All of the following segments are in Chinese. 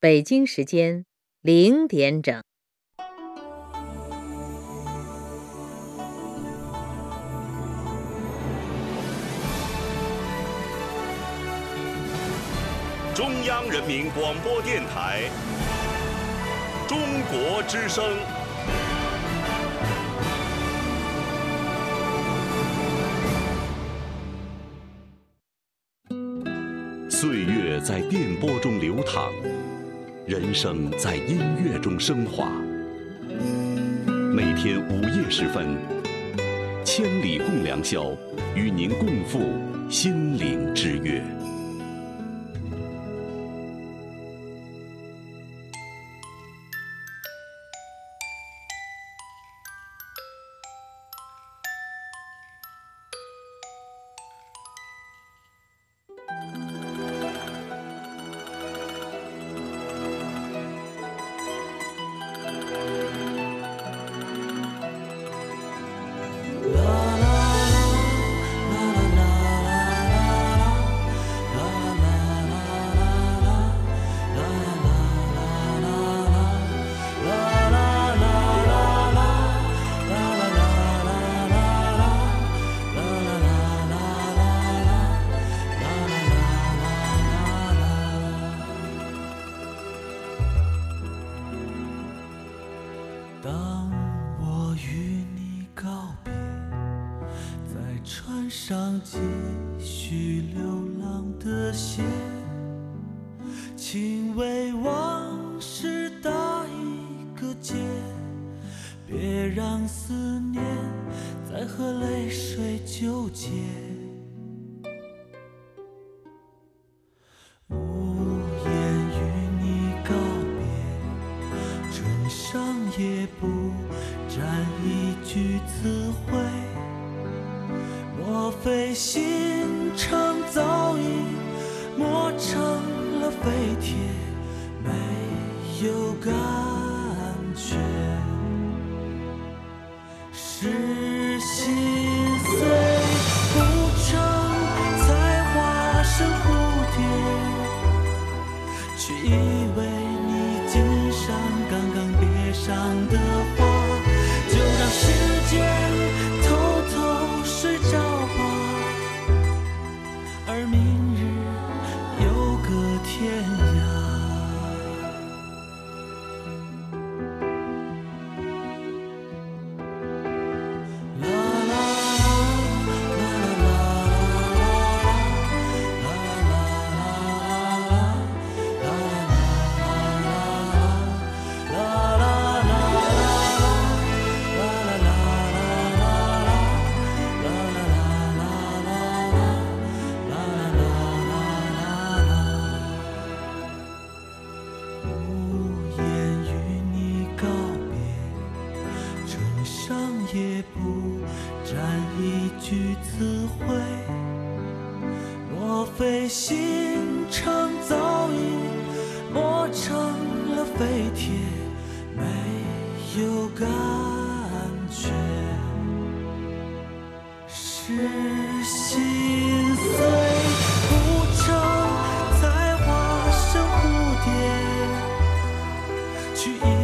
北京时间零点整。中央人民广播电台中国之声。岁月在电波中流淌人生在音乐中升华。每天午夜时分千里共良宵与您共赴心灵之约。去一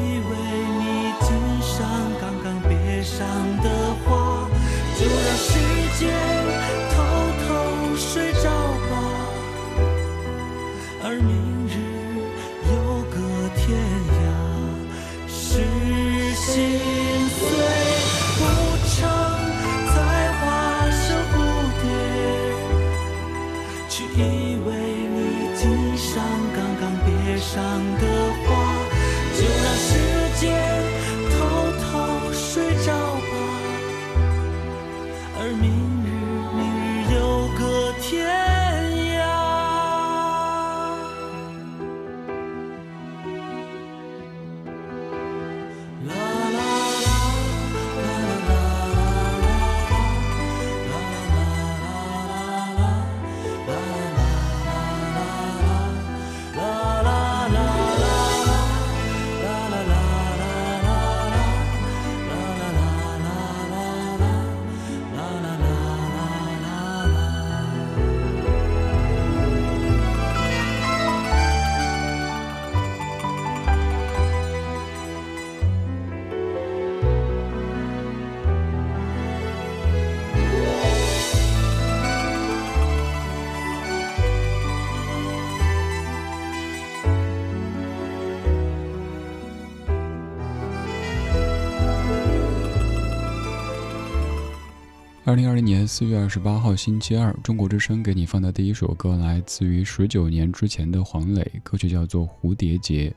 二零二零年四月二十八号星期二，中国之声给你放的第一首歌来自于十九年之前的黄磊，歌曲叫做《蝴蝶结》。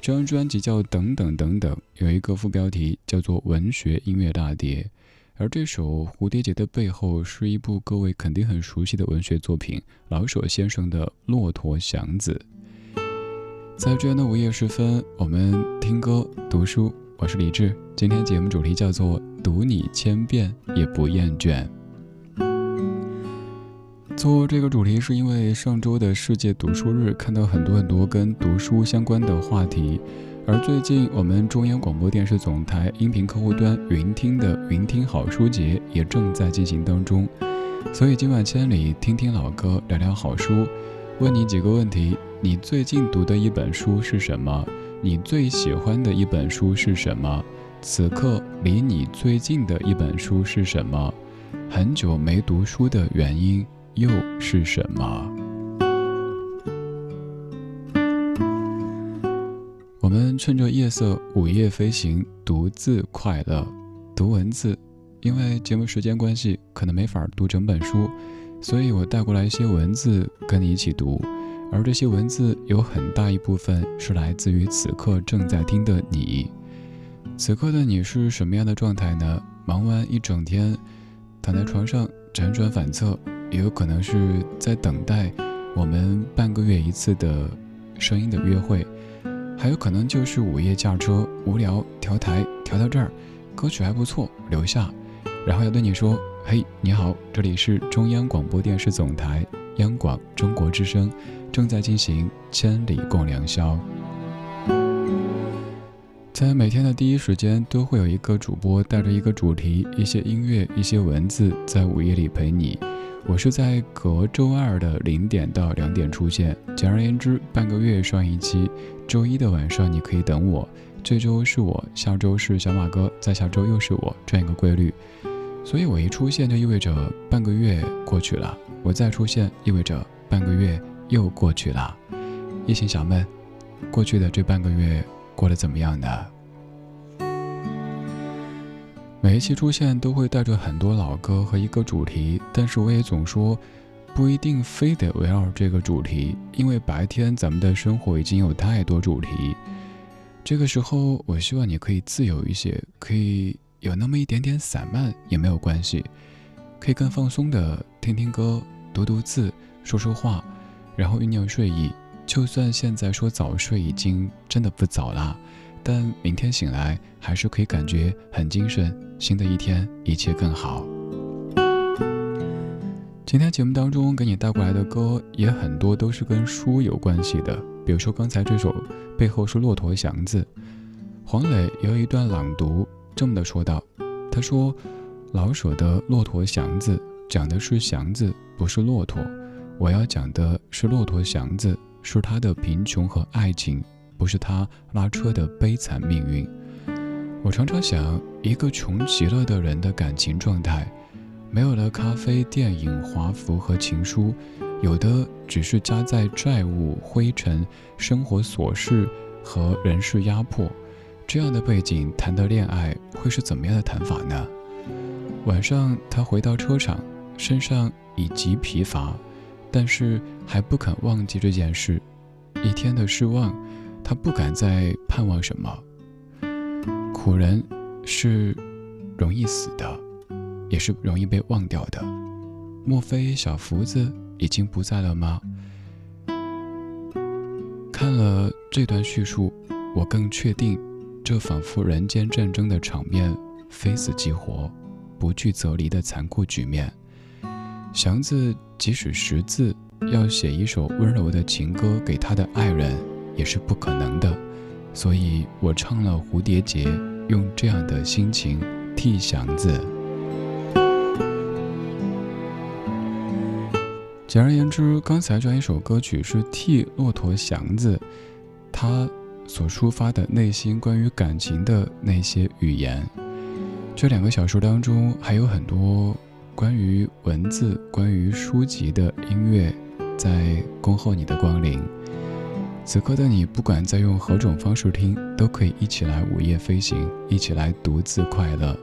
这张专辑叫《等等等等》，有一个副标题叫做《文学音乐大碟》。而这首《蝴蝶结》的背后是一部各位肯定很熟悉的文学作品——老舍先生的《骆驼祥子》。在这样的午夜时分，我们听歌读书。我是李志，今天节目主题叫做“读你千遍也不厌倦”。做这个主题是因为上周的世界读书日，看到很多很多跟读书相关的话题，而最近我们中央广播电视总台音频客户端云听的“云听好书节”也正在进行当中，所以今晚千里听听老歌，聊聊好书，问你几个问题：你最近读的一本书是什么？你最喜欢的一本书是什么？此刻离你最近的一本书是什么？很久没读书的原因又是什么？我们趁着夜色午夜飞行，独自快乐，读文字。因为节目时间关系，可能没法读整本书，所以我带过来一些文字跟你一起读。而这些文字有很大一部分是来自于此刻正在听的你。此刻的你是什么样的状态呢？忙完一整天，躺在床上辗转反侧，也有可能是在等待我们半个月一次的声音的约会，还有可能就是午夜驾车无聊调台调到这儿，歌曲还不错，留下，然后要对你说：“嘿，你好，这里是中央广播电视总台央广中国之声。”正在进行千里共良宵，在每天的第一时间，都会有一个主播带着一个主题、一些音乐、一些文字，在午夜里陪你。我是在隔周二的零点到两点出现。简而言之，半个月上一期。周一的晚上你可以等我，这周是我，下周是小马哥，再下周又是我，这样一个规律。所以我一出现就意味着半个月过去了，我再出现意味着半个月。又过去了，夜行小妹，过去的这半个月过得怎么样呢？每一期出现都会带着很多老歌和一个主题，但是我也总说，不一定非得围绕这个主题，因为白天咱们的生活已经有太多主题。这个时候，我希望你可以自由一些，可以有那么一点点散漫也没有关系，可以更放松的听听歌、读读字、说说话。然后酝酿睡意，就算现在说早睡已经真的不早啦，但明天醒来还是可以感觉很精神。新的一天一切更好。今天节目当中给你带过来的歌也很多都是跟书有关系的，比如说刚才这首背后是骆驼祥子，黄磊有一段朗读这么的说道：“他说，老舍的骆驼祥子讲的是祥子，不是骆驼。”我要讲的是骆驼祥子，是他的贫穷和爱情，不是他拉车的悲惨命运。我常常想，一个穷极了的人的感情状态，没有了咖啡、电影、华服和情书，有的只是夹在债务、灰尘、生活琐事和人事压迫。这样的背景谈的恋爱会是怎么样的谈法呢？晚上他回到车场，身上已极疲乏。但是还不肯忘记这件事，一天的失望，他不敢再盼望什么。苦人是容易死的，也是容易被忘掉的。莫非小福子已经不在了吗？看了这段叙述，我更确定，这仿佛人间战争的场面，非死即活，不聚则离的残酷局面。祥子即使识字，要写一首温柔的情歌给他的爱人，也是不可能的。所以我唱了《蝴蝶结》，用这样的心情替祥子。简而言之，刚才这一首歌曲是替骆驼祥子，他所抒发的内心关于感情的那些语言。这两个小说当中还有很多。关于文字、关于书籍的音乐，在恭候你的光临。此刻的你，不管在用何种方式听，都可以一起来午夜飞行，一起来独自快乐。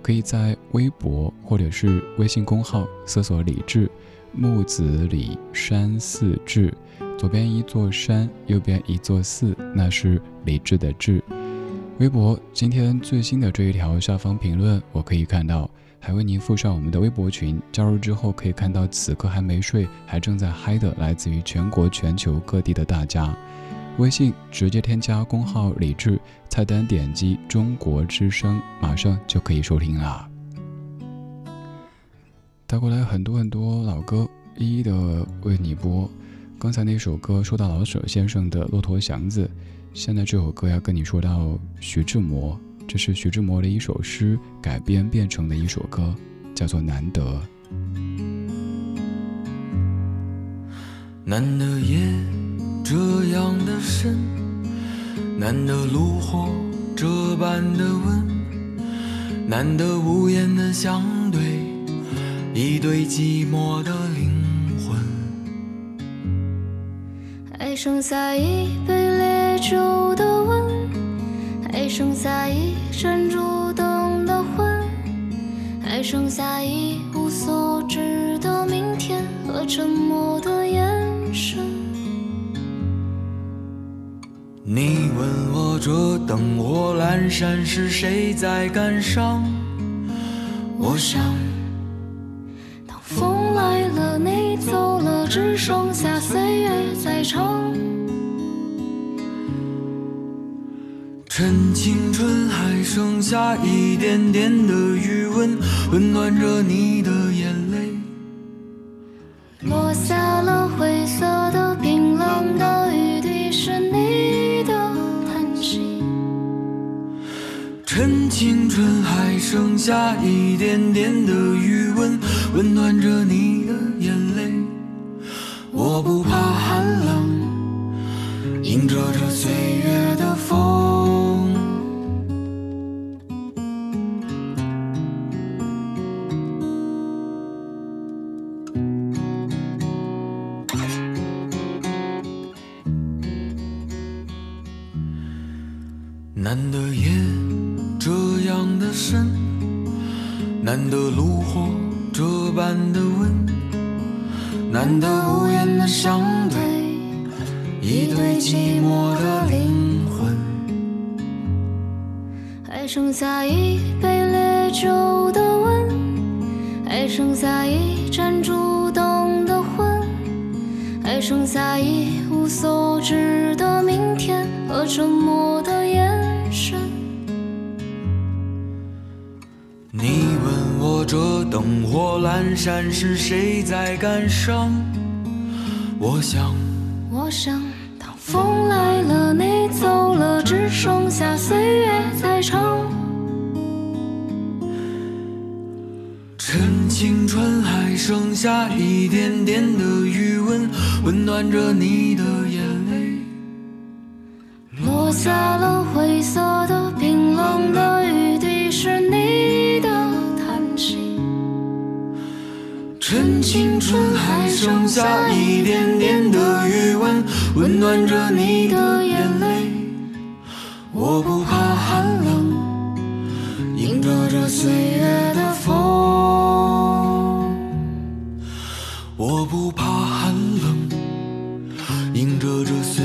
可以在微博或者是微信公号搜索“李志木子李山寺志”，左边一座山，右边一座寺，那是李志的志。微博今天最新的这一条下方评论，我可以看到，还为您附上我们的微博群，加入之后可以看到此刻还没睡，还正在嗨的来自于全国全球各地的大家。微信直接添加公号李智，菜单点击中国之声，马上就可以收听啦。带过来很多很多老歌，一一的为你播。刚才那首歌说到老舍先生的《骆驼祥子》，现在这首歌要跟你说到徐志摩，这是徐志摩的一首诗改编变成的一首歌，叫做《难得》。难得夜。这样的深，难得炉火这般的温，难得无言的相对，一对寂寞的灵魂。还剩下一杯烈酒的温，还剩下一盏烛灯的昏，还剩下一无所知的明天和沉默的眼神。你问我这灯火阑珊是谁在感伤？我想，当风来了，你走了，只剩下岁月在唱。趁青春还剩下一点点的余温，温暖着你的眼泪，落下了灰色的冰冷的雨滴，是你的叹息。趁青春还剩下一点点的余温，温暖着你的眼泪。我不怕寒冷，迎着这岁月的风。难得炉火这般的温，难得无言的相对，一对寂寞的灵魂。还剩下一杯烈酒的温，还剩下一盏烛灯的昏，还剩下一无所知的明天和沉默的眼这灯火阑珊是谁在感伤？我想，我想，当风来了，你走了，只剩下岁月在唱。趁青春还剩下一点点的余温，温暖着你的眼泪，落下了灰色的趁青春还剩下一点点的余温，温暖着你的眼泪。我不怕寒冷，迎着这岁月的风。我不怕寒冷，迎着这岁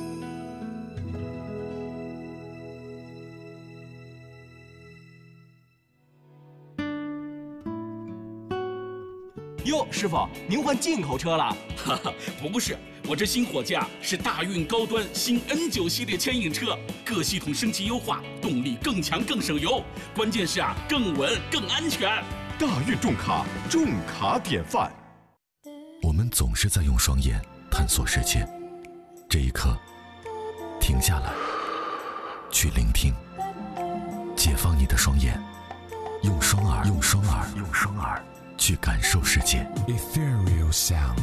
哟，师傅，您换进口车了？哈哈，不是。我这新货架是大运高端新 N9 系列牵引车，各系统升级优化，动力更强更省油，关键是啊更稳更安全。大运重卡，重卡典范。我们总是在用双眼探索世界，这一刻，停下来，去聆听，解放你的双眼，用双耳，用双耳，用双耳去感受世界。Ethereal Sound。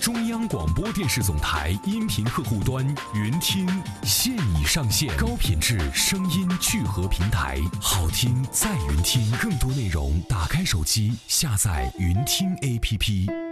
中央广播电视总台音频客户端云听现已上线，高品质声音聚合平台，好听在云听。更多内容，打开手机下载云听 APP。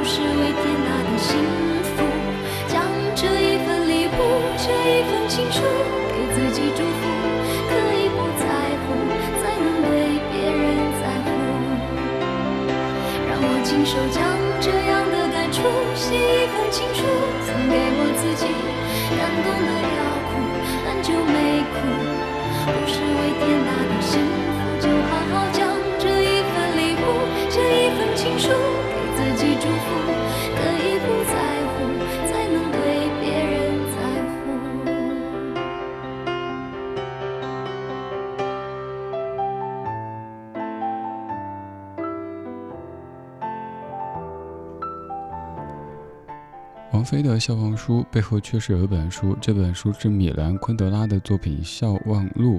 不是为天大的幸福。将这一份礼物，这一封情书，给自己祝福。可以不在乎，才能对别人在乎。让我亲手将这样的感触写一封情书，送给我自己。感动的要哭，很久没哭，不是为天大给自己祝福。王菲的笑忘书背后确实有一本书，这本书是米兰昆德拉的作品《笑忘录》。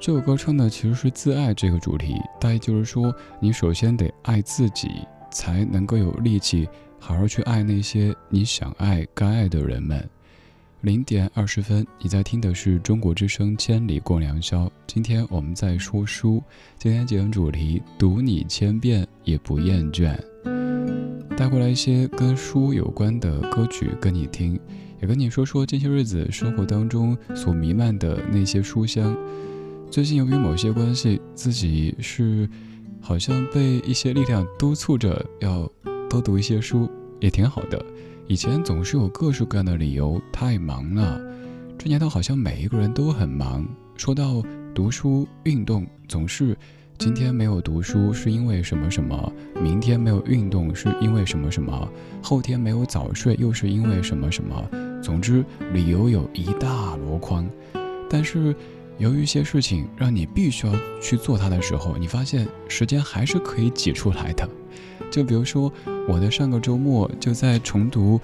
这首歌唱的其实是自爱这个主题，大意就是说，你首先得爱自己，才能够有力气好好去爱那些你想爱、该爱的人们。零点二十分，你在听的是中国之声《千里共良宵》。今天我们在说书，今天节目主题：读你千遍也不厌倦。带过来一些跟书有关的歌曲跟你听，也跟你说说这些日子生活当中所弥漫的那些书香。最近由于某些关系，自己是好像被一些力量督促着要多读一些书，也挺好的。以前总是有各式各样的理由，太忙了。这年头好像每一个人都很忙。说到读书、运动，总是。今天没有读书是因为什么什么？明天没有运动是因为什么什么？后天没有早睡又是因为什么什么？总之，理由有一大箩筐。但是，由于一些事情让你必须要去做它的时候，你发现时间还是可以挤出来的。就比如说，我的上个周末就在重读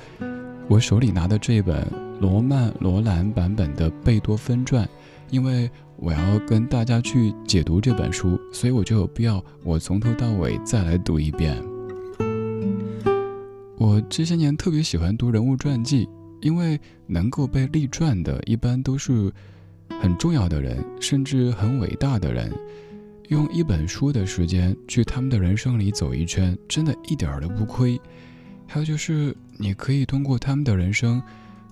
我手里拿的这本罗曼·罗兰版本的贝多芬传，因为。我要跟大家去解读这本书，所以我就有必要我从头到尾再来读一遍。我这些年特别喜欢读人物传记，因为能够被立传的，一般都是很重要的人，甚至很伟大的人。用一本书的时间去他们的人生里走一圈，真的一点儿都不亏。还有就是，你可以通过他们的人生，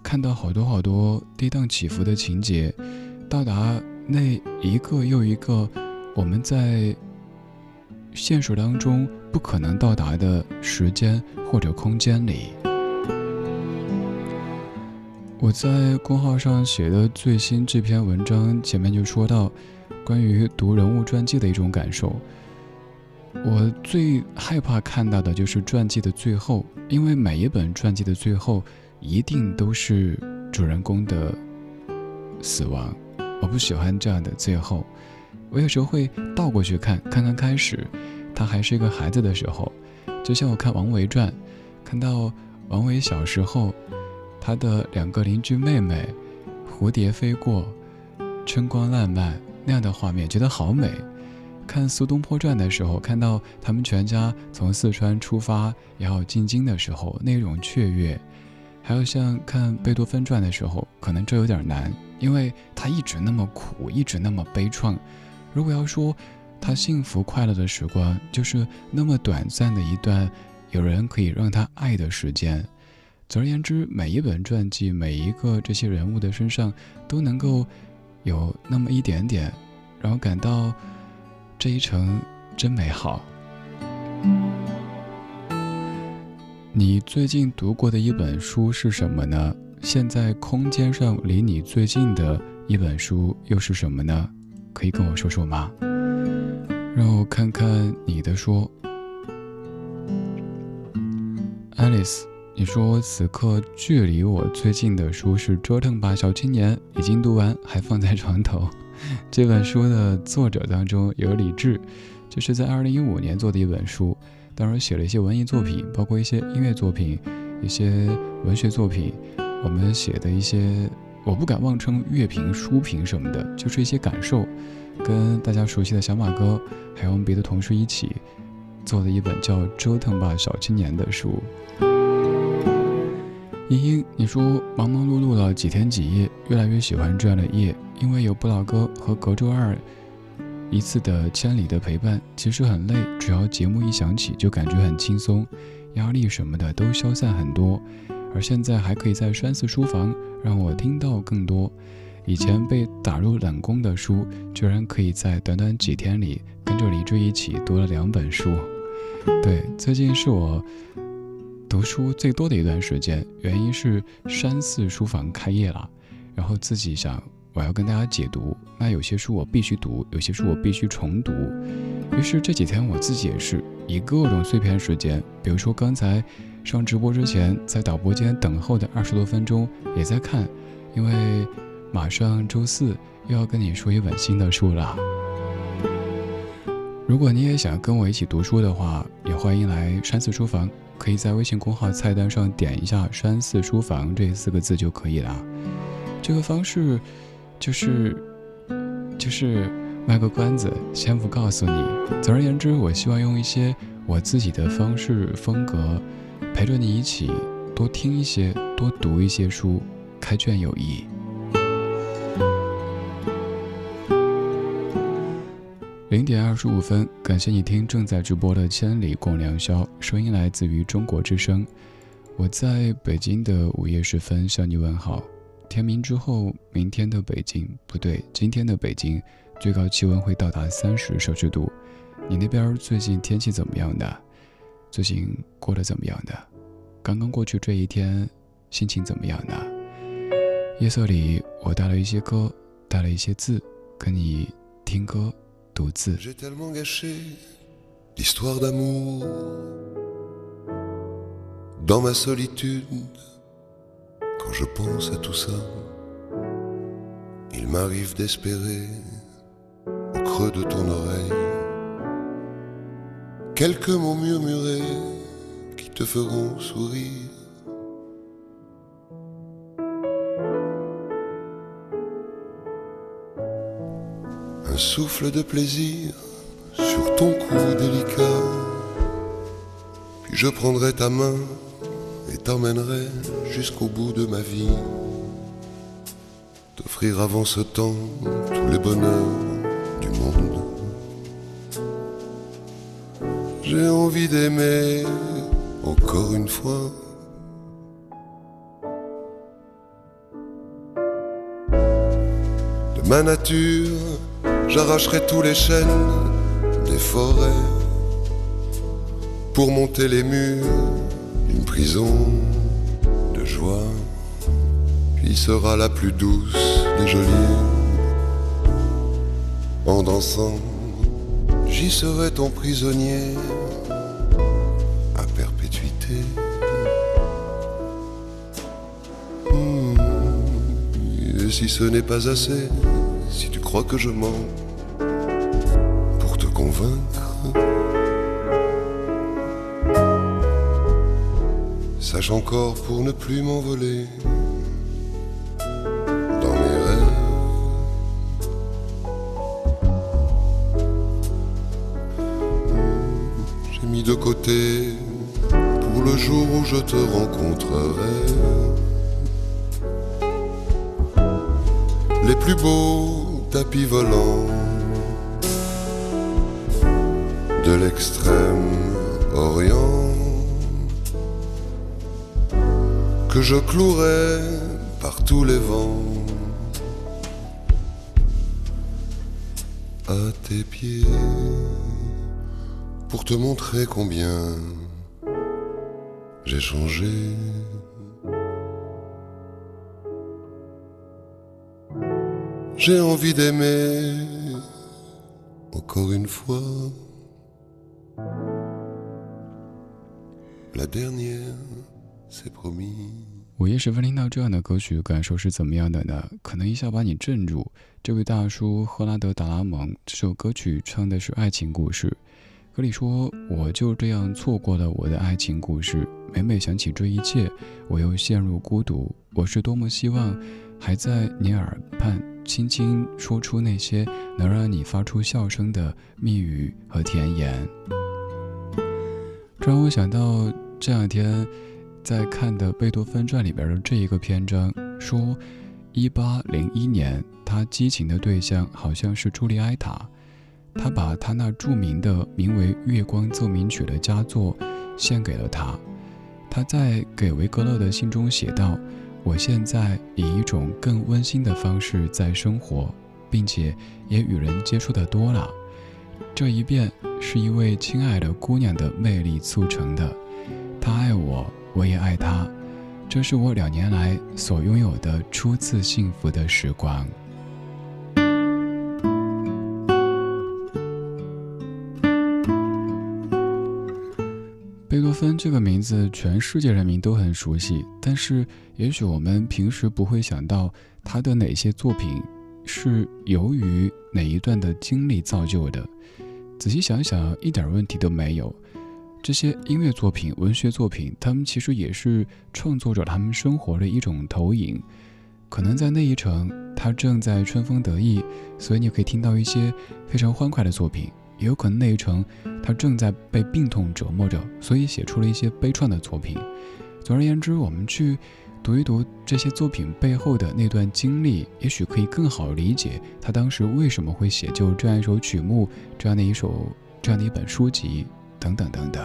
看到好多好多跌宕起伏的情节，到达。那一个又一个我们在现实当中不可能到达的时间或者空间里，我在公号上写的最新这篇文章前面就说到，关于读人物传记的一种感受。我最害怕看到的就是传记的最后，因为每一本传记的最后一定都是主人公的死亡。我不喜欢这样的最后，我有时候会倒过去看，看看开始，他还是一个孩子的时候，就像我看王维传，看到王维小时候，他的两个邻居妹妹，蝴蝶飞过，春光烂漫那样的画面，觉得好美。看苏东坡传的时候，看到他们全家从四川出发要进京的时候，那种雀跃。还有像看贝多芬传的时候，可能这有点难，因为他一直那么苦，一直那么悲怆。如果要说他幸福快乐的时光，就是那么短暂的一段有人可以让他爱的时间。总而言之，每一本传记，每一个这些人物的身上，都能够有那么一点点，让我感到这一程真美好。你最近读过的一本书是什么呢？现在空间上离你最近的一本书又是什么呢？可以跟我说说吗？让我看看你的书。Alice，你说此刻距离我最近的书是《折腾吧小青年》，已经读完，还放在床头。这本书的作者当中有李志，就是在二零一五年做的一本书。当时写了一些文艺作品，包括一些音乐作品，一些文学作品。我们写的一些，我不敢妄称乐评、书评什么的，就是一些感受。跟大家熟悉的小马哥，还有我们别的同事一起做的一本叫《折腾吧小青年》的书。茵茵，你说忙忙碌碌了几天几夜，越来越喜欢这样的夜，因为有不老哥和隔周二。一次的千里的陪伴，其实很累，只要节目一响起，就感觉很轻松，压力什么的都消散很多。而现在还可以在山寺书房让我听到更多，以前被打入冷宫的书，居然可以在短短几天里跟着李志一起读了两本书。对，最近是我读书最多的一段时间，原因是山寺书房开业了，然后自己想。我要跟大家解读，那有些书我必须读，有些书我必须重读。于是这几天我自己也是以各种碎片时间，比如说刚才上直播之前在导播间等候的二十多分钟也在看，因为马上周四又要跟你说一本新的书了。如果你也想跟我一起读书的话，也欢迎来山寺书房，可以在微信公号菜单上点一下“山寺书房”这四个字就可以了。这个方式。就是，就是卖个关子，先不告诉你。总而言之，我希望用一些我自己的方式风格，陪着你一起多听一些，多读一些书，开卷有益。零点二十五分，感谢你听正在直播的《千里共良宵》，声音来自于中国之声。我在北京的午夜时分向你问好。天明之后，明天的北京不对，今天的北京最高气温会到达三十摄氏度。你那边最近天气怎么样的？最近过得怎么样的？刚刚过去这一天，心情怎么样呢？夜色里，我带了一些歌，带了一些字，跟你听歌 J'ai tellement gâché l'histoire d'amour dans ma solitude. Quand je pense à tout ça, il m'arrive d'espérer au creux de ton oreille quelques mots murmurés qui te feront sourire Un souffle de plaisir sur ton cou délicat, puis je prendrai ta main et t'emmènerai jusqu'au bout de ma vie t'offrir avant ce temps tous les bonheurs du monde. J'ai envie d'aimer encore une fois. De ma nature, j'arracherai tous les chênes des forêts pour monter les murs d'une prison de joie qui sera la plus douce des jolies. En dansant, j'y serai ton prisonnier à perpétuité. Hmm. Et si ce n'est pas assez, si tu crois que je mens sache encore pour ne plus m'envoler. de côté pour le jour où je te rencontrerai. Les plus beaux tapis volants que je clouerai par tous les vents à tes pieds pour te montrer combien j'ai changé. J'ai envie d'aimer encore une fois la dernière。午夜时分听到这样的歌曲，感受是怎么样的呢？可能一下把你镇住。这位大叔赫拉德·达拉蒙，这首歌曲唱的是爱情故事。歌里说：“我就这样错过了我的爱情故事。每每想起这一切，我又陷入孤独。我是多么希望，还在你耳畔轻轻说出那些能让你发出笑声的蜜语和甜言。”这让我想到这两天在看的《贝多芬传》里边的这一个篇章，说，一八零一年，他激情的对象好像是朱利埃塔。他把他那著名的名为《月光奏鸣曲》的佳作献给了他。他在给维格勒的信中写道：“我现在以一种更温馨的方式在生活，并且也与人接触的多了。这一变是一位亲爱的姑娘的魅力促成的。她爱我，我也爱他。这是我两年来所拥有的初次幸福的时光。”贝多芬这个名字，全世界人民都很熟悉，但是也许我们平时不会想到他的哪些作品是由于哪一段的经历造就的。仔细想想，一点问题都没有。这些音乐作品、文学作品，他们其实也是创作者他们生活的一种投影。可能在那一程，他正在春风得意，所以你可以听到一些非常欢快的作品。也有可能那一程，他正在被病痛折磨着，所以写出了一些悲怆的作品。总而言之，我们去读一读这些作品背后的那段经历，也许可以更好理解他当时为什么会写就这样一首曲目、这样的一首、这样的一本书籍等等等等。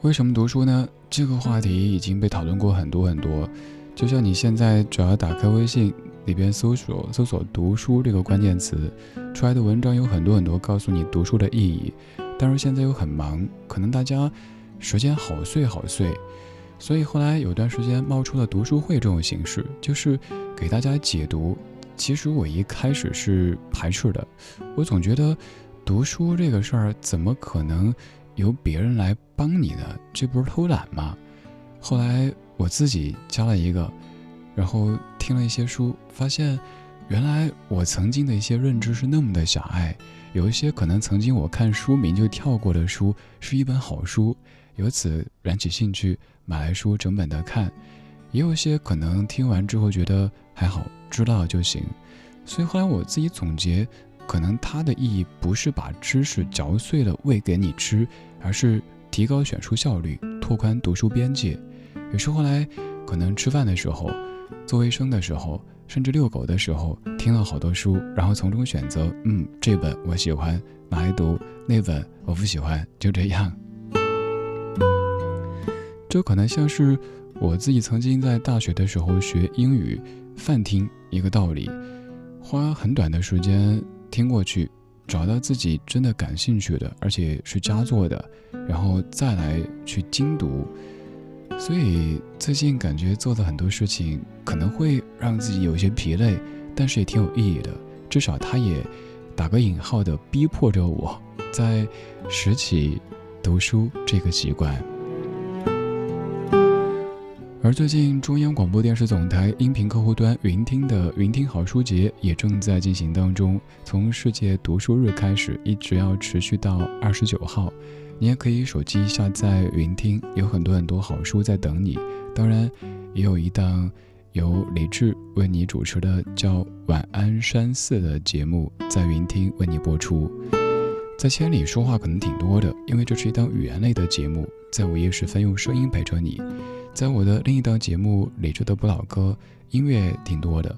为什么读书呢？这个话题已经被讨论过很多很多。就像你现在只要打开微信。里边搜索搜索“读书”这个关键词，出来的文章有很多很多，告诉你读书的意义。但是现在又很忙，可能大家时间好碎好碎，所以后来有段时间冒出了读书会这种形式，就是给大家解读。其实我一开始是排斥的，我总觉得读书这个事儿怎么可能由别人来帮你呢？这不是偷懒吗？后来我自己加了一个，然后听了一些书，发现原来我曾经的一些认知是那么的狭隘。有一些可能曾经我看书名就跳过的书，是一本好书，由此燃起兴趣买来书整本的看。也有些可能听完之后觉得还好。知道就行，所以后来我自己总结，可能它的意义不是把知识嚼碎了喂给你吃，而是提高选书效率，拓宽读书边界。有时后来可能吃饭的时候、做卫生的时候，甚至遛狗的时候，听了好多书，然后从中选择，嗯，这本我喜欢，拿来读；那本我不喜欢，就这样。这可能像是我自己曾经在大学的时候学英语。泛听一个道理，花很短的时间听过去，找到自己真的感兴趣的，而且是佳作的，然后再来去精读。所以最近感觉做的很多事情可能会让自己有些疲累，但是也挺有意义的。至少它也打个引号的逼迫着我在拾起读书这个习惯。而最近，中央广播电视总台音频客户端云听的“云听好书节”也正在进行当中。从世界读书日开始，一直要持续到二十九号。你也可以手机下载云听，有很多很多好书在等你。当然，也有一档由李志为你主持的叫《晚安山寺》的节目，在云听为你播出。在千里说话可能挺多的，因为这是一档语言类的节目，在午夜时分用声音陪着你。在我的另一档节目《理智的不老歌》，音乐挺多的；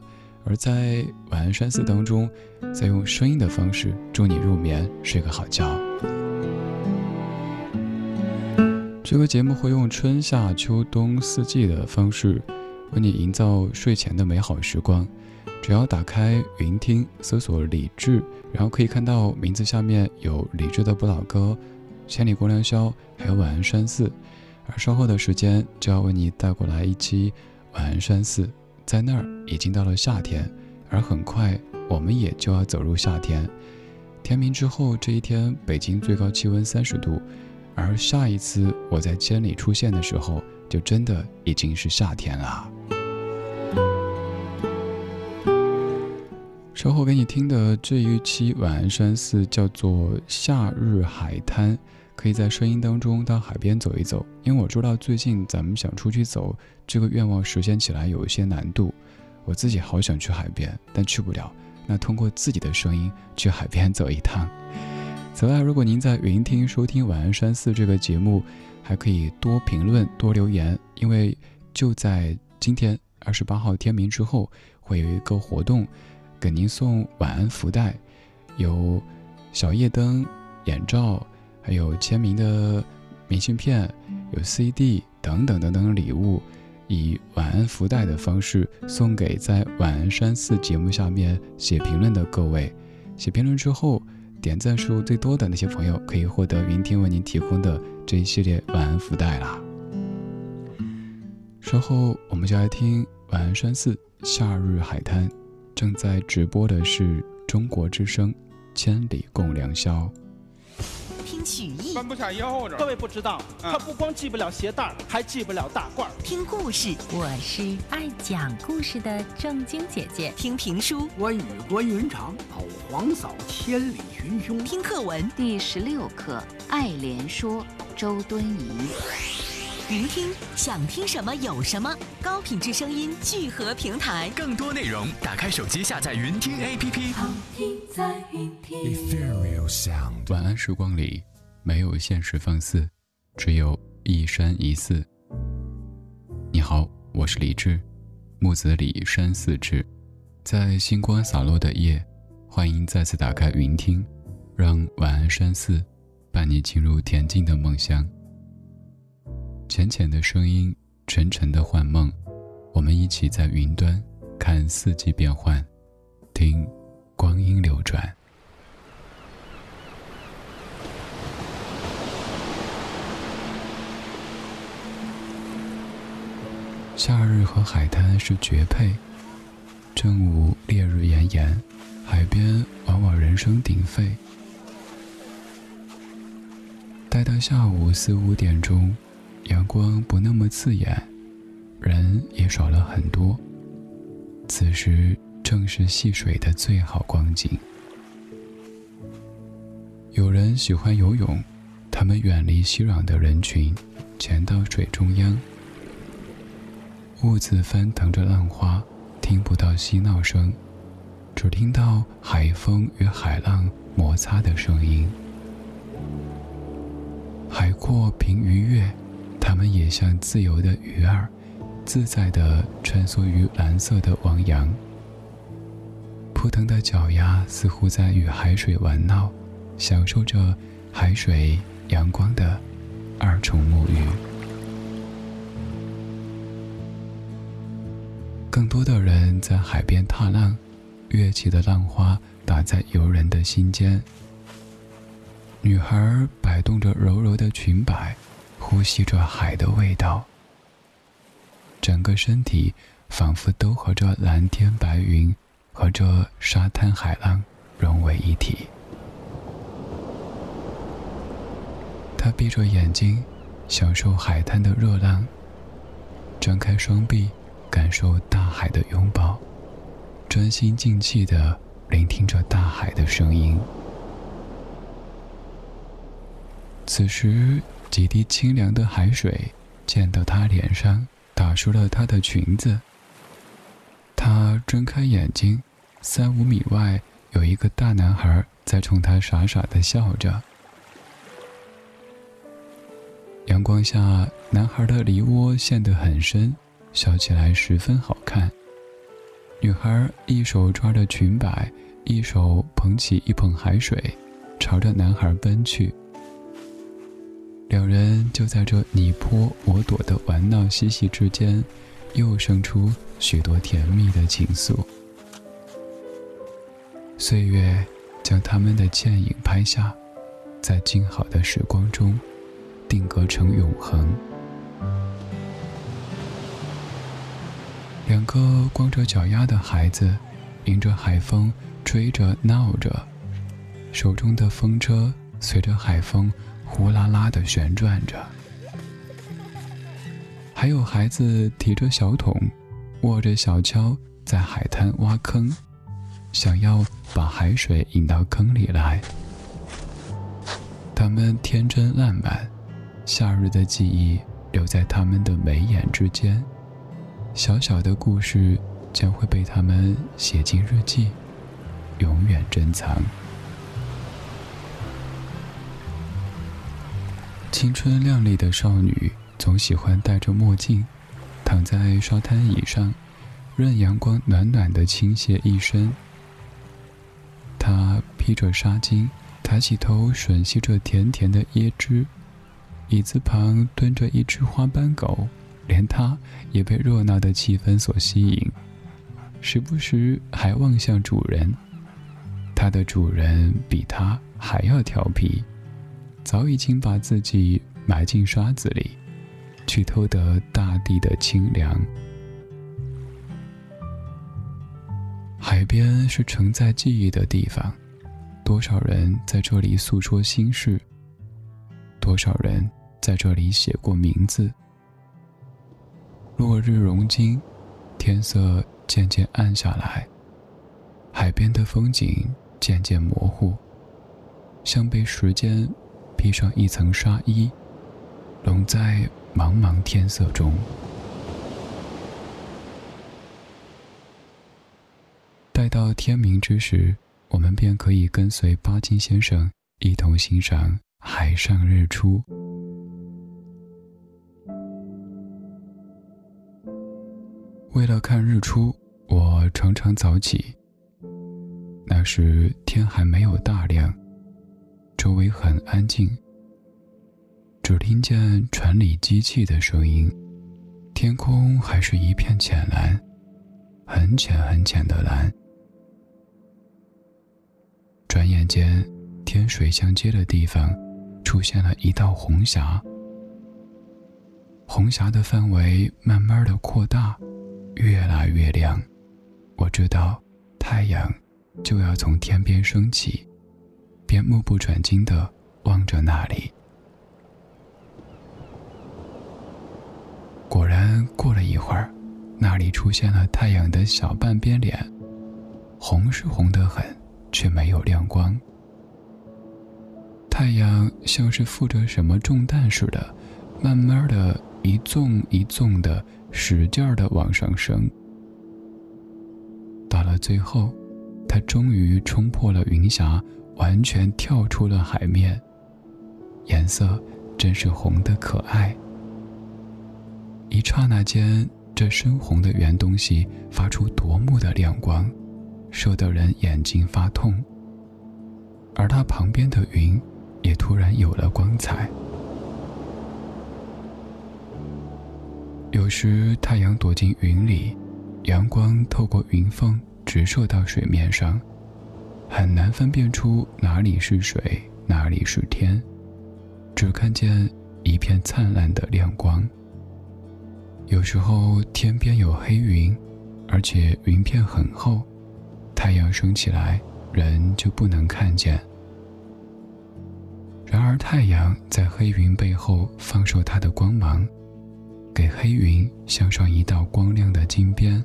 而在晚安山寺当中，在用声音的方式助你入眠，睡个好觉。这个节目会用春夏秋冬四季的方式，为你营造睡前的美好时光。只要打开云听，搜索“理智”，然后可以看到名字下面有《理智的不老歌》、《千里共良宵》，还有《晚安山寺》。而稍后的时间就要为你带过来一期晚安山寺，在那儿已经到了夏天，而很快我们也就要走入夏天。天明之后这一天，北京最高气温三十度，而下一次我在千里出现的时候，就真的已经是夏天了。稍后给你听的这一期晚安山寺叫做《夏日海滩》。可以在声音当中到海边走一走，因为我知道最近咱们想出去走，这个愿望实现起来有一些难度。我自己好想去海边，但去不了。那通过自己的声音去海边走一趟。此外，如果您在云听收听《晚安山寺》这个节目，还可以多评论、多留言，因为就在今天二十八号天明之后，会有一个活动，给您送晚安福袋，有小夜灯、眼罩。还有签名的明信片，有 CD 等等等等礼物，以晚安福袋的方式送给在晚安山寺节目下面写评论的各位。写评论之后，点赞数最多的那些朋友可以获得云听为您提供的这一系列晚安福袋啦。稍后我们就来听晚安山寺夏日海滩，正在直播的是中国之声，千里共良宵。曲艺翻不下腰各位不知道，他不光系不了鞋带还系不了大褂听故事，我是爱讲故事的正经姐姐。听评书，关羽关云长跑黄嫂千里寻兄。听课文，第十六课《爱莲说》，周敦颐。云听，想听什么有什么，高品质声音聚合平台，更多内容，打开手机下载云听 APP。好听在云听。Ethereal Sound。晚安时光里。没有现实放肆，只有一山一寺。你好，我是李志，木子李山寺志，在星光洒落的夜，欢迎再次打开云听，让晚安山寺伴你进入恬静的梦乡。浅浅的声音，沉沉的幻梦，我们一起在云端看四季变换，听光阴流转。夏日和海滩是绝配。正午烈日炎炎，海边往往人声鼎沸。待到下午四五点钟，阳光不那么刺眼，人也少了很多。此时正是戏水的最好光景。有人喜欢游泳，他们远离熙攘的人群，潜到水中央。兀自翻腾着浪花，听不到嬉闹声，只听到海风与海浪摩擦的声音。海阔凭鱼跃，它们也像自由的鱼儿，自在地穿梭于蓝色的汪洋。扑腾的脚丫似乎在与海水玩闹，享受着海水、阳光的二重沐浴。更多的人在海边踏浪，跃起的浪花打在游人的心间。女孩摆动着柔柔的裙摆，呼吸着海的味道，整个身体仿佛都和这蓝天白云和这沙滩海浪融为一体。她闭着眼睛，享受海滩的热浪，张开双臂。感受大海的拥抱，专心静气地聆听着大海的声音。此时，几滴清凉的海水溅到她脸上，打湿了她的裙子。她睁开眼睛，三五米外有一个大男孩在冲她傻傻的笑着。阳光下，男孩的梨窝陷得很深。笑起来十分好看。女孩一手抓着裙摆，一手捧起一捧海水，朝着男孩奔去。两人就在这你泼我躲的玩闹嬉戏之间，又生出许多甜蜜的情愫。岁月将他们的倩影拍下，在静好的时光中，定格成永恒。两个光着脚丫的孩子，迎着海风吹着闹着，手中的风车随着海风呼啦啦的旋转着。还有孩子提着小桶，握着小锹在海滩挖坑，想要把海水引到坑里来。他们天真烂漫，夏日的记忆留在他们的眉眼之间。小小的故事将会被他们写进日记，永远珍藏。青春靓丽的少女总喜欢戴着墨镜，躺在沙滩椅上，任阳光暖暖的倾泻一身。她披着纱巾，抬起头吮吸着甜甜的椰汁。椅子旁蹲着一只花斑狗。连他也被热闹的气氛所吸引，时不时还望向主人。他的主人比他还要调皮，早已经把自己埋进沙子里，去偷得大地的清凉。海边是承载记忆的地方，多少人在这里诉说心事，多少人在这里写过名字。落日融金，天色渐渐暗下来，海边的风景渐渐模糊，像被时间披上一层纱衣，笼在茫茫天色中。待到天明之时，我们便可以跟随巴金先生一同欣赏海上日出。为了看日出，我常常早起。那时天还没有大亮，周围很安静，只听见船里机器的声音，天空还是一片浅蓝，很浅很浅的蓝。转眼间，天水相接的地方出现了一道红霞。红霞的范围慢慢的扩大，越来越亮。我知道，太阳就要从天边升起，便目不转睛的望着那里。果然，过了一会儿，那里出现了太阳的小半边脸，红是红得很，却没有亮光。太阳像是负着什么重担似的，慢慢的一纵一纵的，使劲儿的往上升。到了最后，它终于冲破了云霞，完全跳出了海面。颜色真是红的可爱。一刹那间，这深红的圆东西发出夺目的亮光，射得人眼睛发痛。而它旁边的云，也突然有了光彩。有时太阳躲进云里，阳光透过云缝直射到水面上，很难分辨出哪里是水，哪里是天，只看见一片灿烂的亮光。有时候天边有黑云，而且云片很厚，太阳升起来，人就不能看见。然而太阳在黑云背后放射它的光芒，给黑云镶上一道光亮的金边。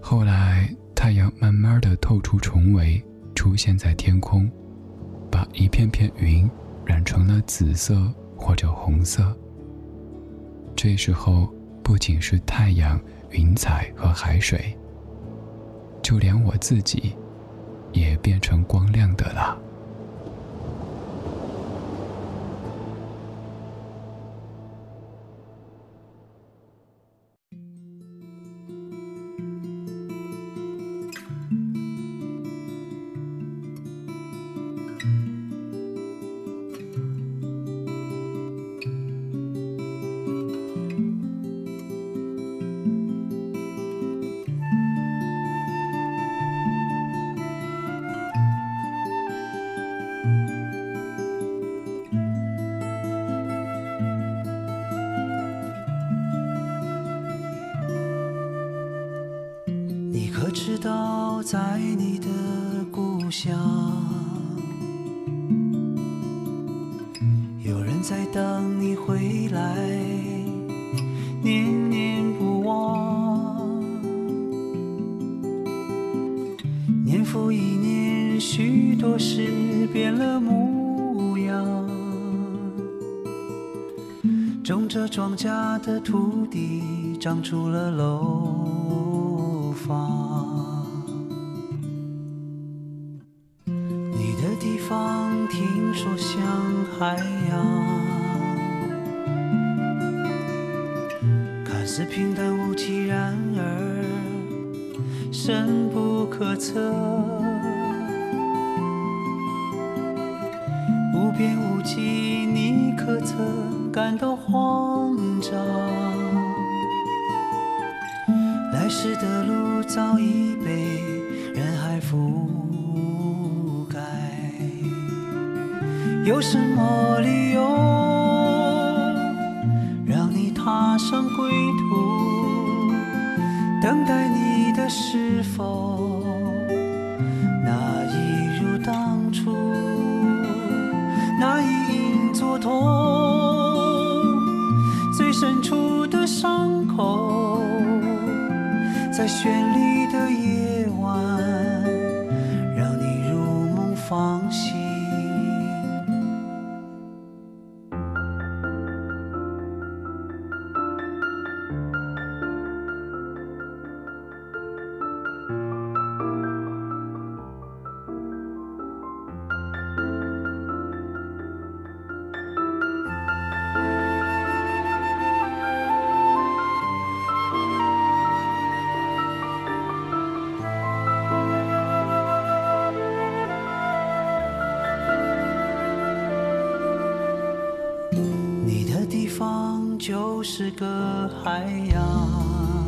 后来太阳慢慢的透出重围，出现在天空，把一片片云染成了紫色或者红色。这时候，不仅是太阳、云彩和海水，就连我自己，也变成光亮的了。海洋，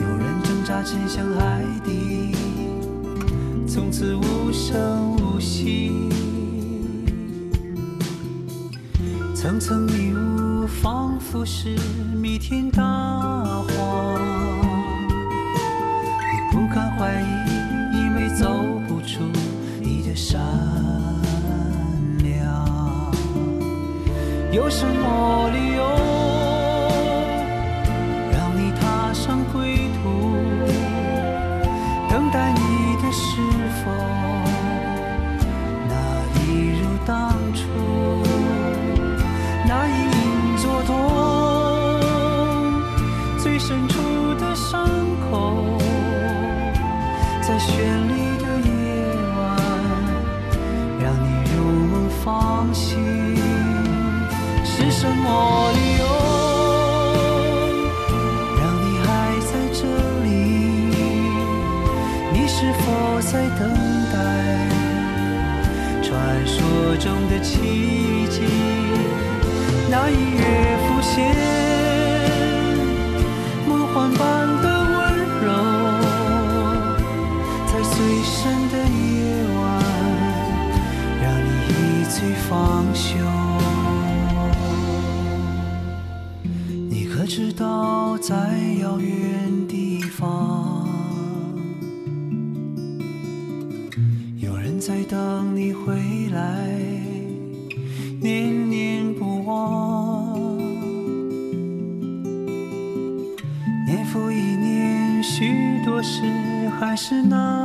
有人挣扎沉向海底，从此无声无息。层层迷雾仿佛是弥天大谎，你不敢怀疑，因为走不出你的伤。有什么理中的奇迹？那一月浮现还是那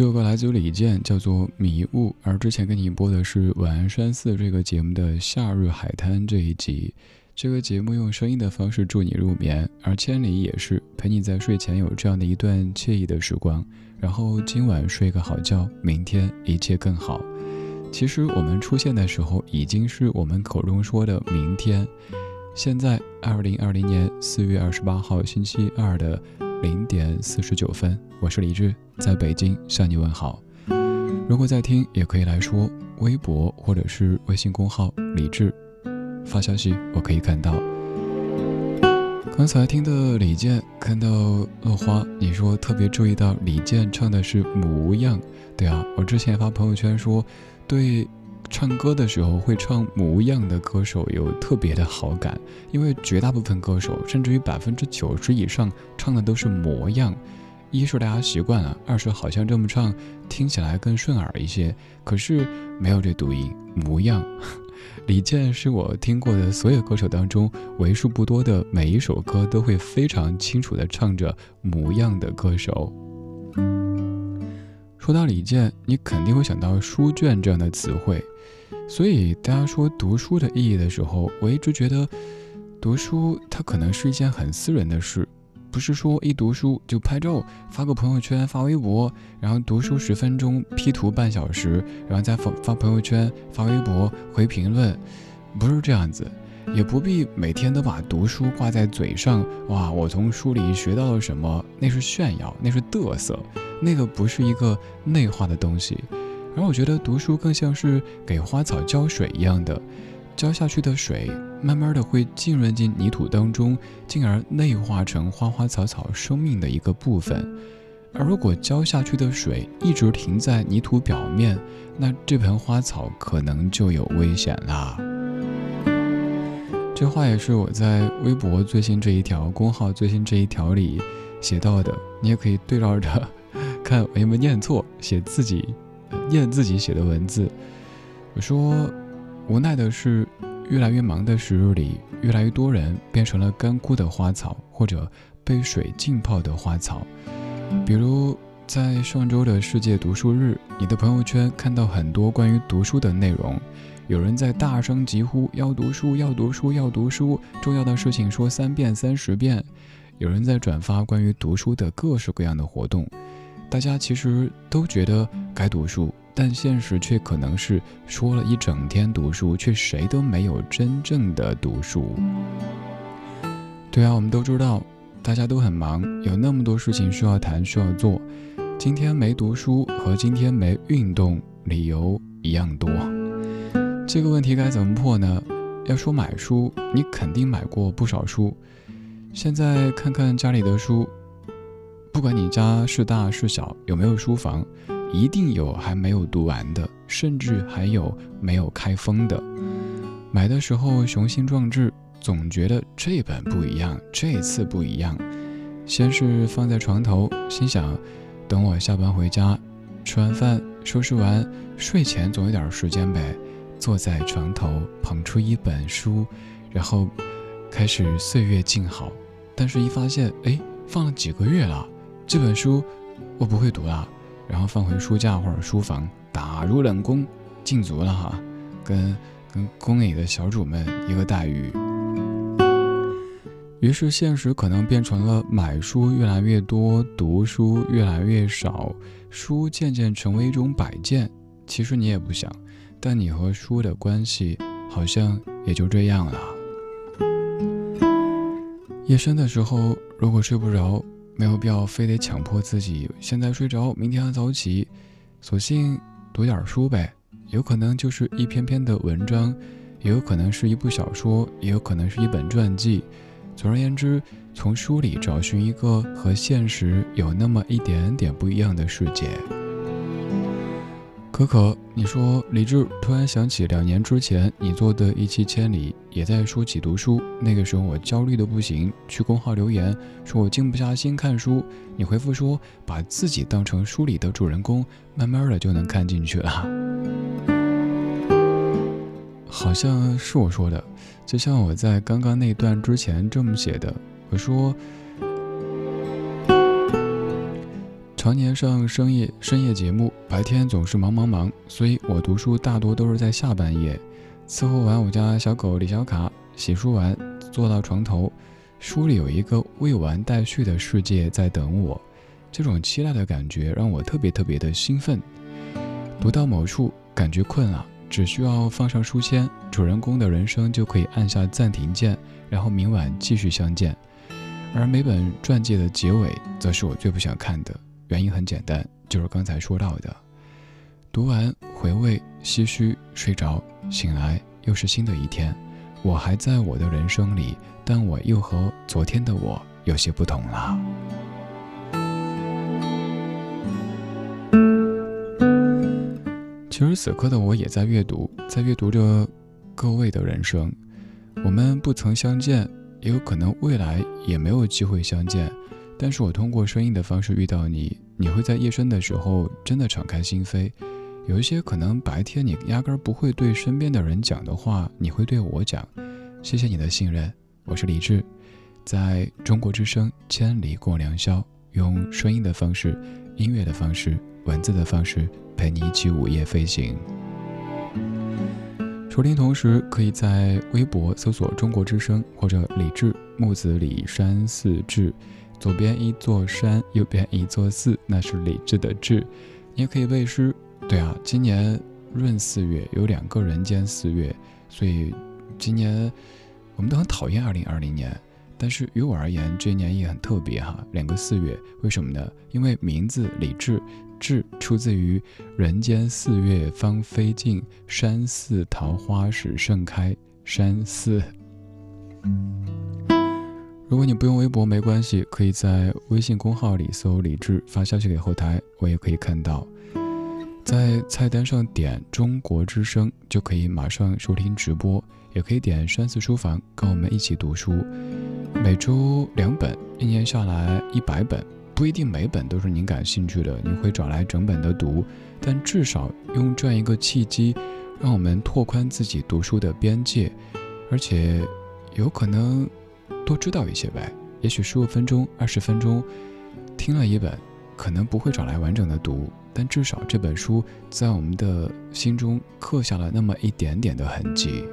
这首歌来自于李健，叫做《迷雾》。而之前给你播的是《晚安山寺》这个节目的《夏日海滩》这一集。这个节目用声音的方式助你入眠，而千里也是陪你在睡前有这样的一段惬意的时光，然后今晚睡个好觉，明天一切更好。其实我们出现的时候，已经是我们口中说的明天。现在，二零二零年四月二十八号星期二的零点四十九分，我是李志，在北京向你问好。如果在听，也可以来说微博或者是微信公号李志发消息，我可以看到。刚才听的李健，看到落花，你说特别注意到李健唱的是模样，对啊，我之前发朋友圈说，对唱歌的时候会唱模样的歌手有特别的好感，因为绝大部分歌手，甚至于百分之九十以上唱的都是模样。一是大家习惯了，二是好像这么唱听起来更顺耳一些，可是没有这读音模样。李健是我听过的所有歌手当中为数不多的每一首歌都会非常清楚的唱着模样的歌手。说到李健，你肯定会想到书卷这样的词汇，所以大家说读书的意义的时候，我一直觉得读书它可能是一件很私人的事，不是说一读书就拍照发个朋友圈发微博，然后读书十分钟 P 图半小时，然后再发发朋友圈发微博回评论，不是这样子，也不必每天都把读书挂在嘴上。哇，我从书里学到了什么？那是炫耀，那是嘚瑟，那个不是一个内化的东西。而我觉得读书更像是给花草浇水一样的。浇下去的水，慢慢的会浸润进泥土当中，进而内化成花花草草生命的一个部分。而如果浇下去的水一直停在泥土表面，那这盆花草可能就有危险啦。这话也是我在微博最新这一条公号最新这一条里写到的，你也可以对照着 看，我有没有念错，写自己念自己写的文字。我说。无奈的是，越来越忙的时日里，越来越多人变成了干枯的花草，或者被水浸泡的花草。比如在上周的世界读书日，你的朋友圈看到很多关于读书的内容，有人在大声疾呼要读书，要读书，要读书，重要的事情说三遍、三十遍。有人在转发关于读书的各式各样的活动，大家其实都觉得该读书。但现实却可能是说了一整天读书，却谁都没有真正的读书。对啊，我们都知道，大家都很忙，有那么多事情需要谈需要做。今天没读书和今天没运动，理由一样多。这个问题该怎么破呢？要说买书，你肯定买过不少书。现在看看家里的书，不管你家是大是小，有没有书房。一定有还没有读完的，甚至还有没有开封的。买的时候雄心壮志，总觉得这本不一样，这次不一样。先是放在床头，心想，等我下班回家，吃完饭，收拾完，睡前总有点时间呗。坐在床头，捧出一本书，然后开始岁月静好。但是，一发现，哎，放了几个月了，这本书我不会读了。然后放回书架或者书房，打入冷宫，禁足了哈，跟跟宫里的小主们一个待遇。于是现实可能变成了买书越来越多，读书越来越少，书渐渐成为一种摆件。其实你也不想，但你和书的关系好像也就这样了。夜深的时候，如果睡不着。没有必要非得强迫自己现在睡着，明天要早起，索性读点书呗。有可能就是一篇篇的文章，也有可能是一部小说，也有可能是一本传记。总而言之，从书里找寻一个和现实有那么一点点不一样的世界。可可，你说李志突然想起两年之前你做的一期《千里》，也在说起读书。那个时候我焦虑的不行，去公号留言说我静不下心看书。你回复说把自己当成书里的主人公，慢慢的就能看进去了。好像是我说的，就像我在刚刚那段之前这么写的，我说。常年上深夜深夜节目，白天总是忙忙忙，所以我读书大多都是在下半夜。伺候完我家小狗李小卡，洗漱完，坐到床头，书里有一个未完待续的世界在等我。这种期待的感觉让我特别特别的兴奋。读到某处，感觉困了，只需要放上书签，主人公的人生就可以按下暂停键，然后明晚继续相见。而每本传记的结尾，则是我最不想看的。原因很简单，就是刚才说到的，读完回味唏嘘，睡着醒来又是新的一天，我还在我的人生里，但我又和昨天的我有些不同了。其实此刻的我也在阅读，在阅读着各位的人生，我们不曾相见，也有可能未来也没有机会相见。但是我通过声音的方式遇到你，你会在夜深的时候真的敞开心扉，有一些可能白天你压根儿不会对身边的人讲的话，你会对我讲。谢谢你的信任，我是李志，在中国之声千里共良宵，用声音的方式、音乐的方式、文字的方式陪你一起午夜飞行。收听同时，可以在微博搜索“中国之声”或者“李志木子李山四志”。左边一座山，右边一座寺，那是理智的智。你也可以背诗。对啊，今年闰四月有两个人间四月，所以今年我们都很讨厌二零二零年。但是于我而言，这一年也很特别哈，两个四月，为什么呢？因为名字李志，志出自于人间四月芳菲尽，山寺桃花始盛开，山寺。如果你不用微博没关系，可以在微信公号里搜李志，发消息给后台，我也可以看到。在菜单上点中国之声，就可以马上收听直播，也可以点山寺书房，跟我们一起读书。每周两本，一年下来一百本，不一定每本都是您感兴趣的，你会找来整本的读，但至少用这样一个契机，让我们拓宽自己读书的边界，而且有可能多知道一些呗。也许十五分钟、二十分钟听了一本，可能不会找来完整的读，但至少这本书在我们的心中刻下了那么一点点的痕迹。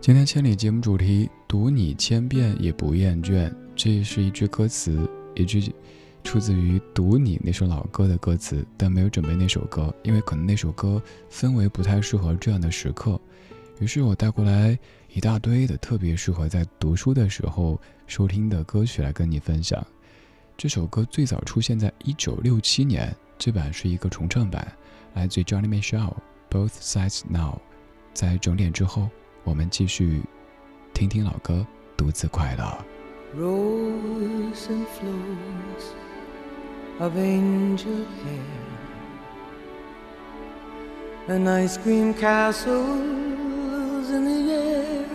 今天千里节目主题读你千遍也不厌倦，这是一句歌词，一句出自于《读你》那首老歌的歌词，但没有准备那首歌，因为可能那首歌氛围不太适合这样的时刻。于是我带过来一大堆的特别适合在读书的时候收听的歌曲来跟你分享。这首歌最早出现在一九六七年，这版是一个重唱版，来自 Johnny Mitchell，《Both Sides Now》。在整点之后。我们继续听听老歌，独自快乐。Rose and flows of angel hair, an ice cream in the air,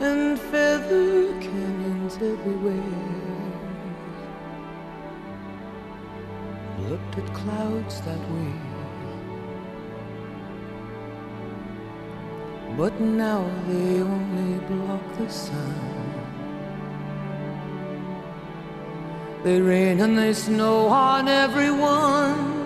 and feather canyons everywhere. Looked at clouds that way. But now they only block the sun. They rain and they snow on everyone.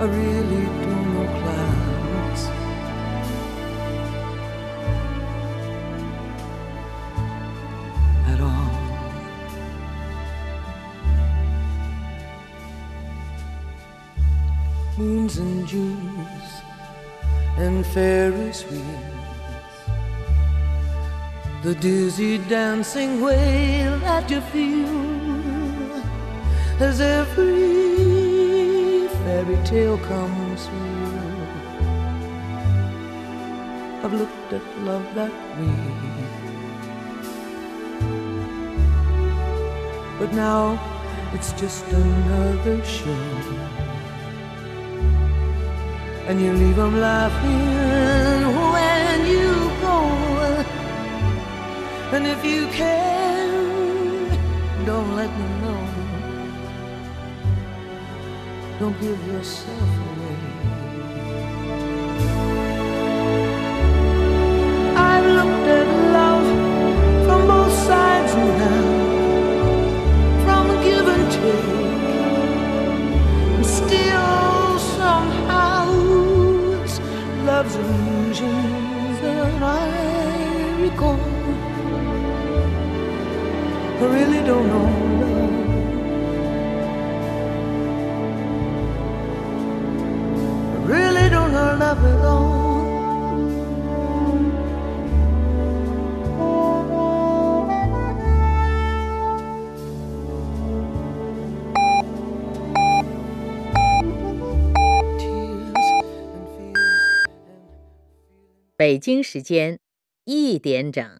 I really don't know clouds. At all. Moons and Junes and Ferris wheels. The dizzy dancing way that you feel as every fairy tale comes true. I've looked at love that way. But now it's just another show and you leave them laughing when you go. And if you can, don't let me Don't give yourself away. I've looked at love from both sides now, from give and take, and still somehow it's love's illusions that I recall. I really don't know love at all. Tears and fears 北京时间一点整。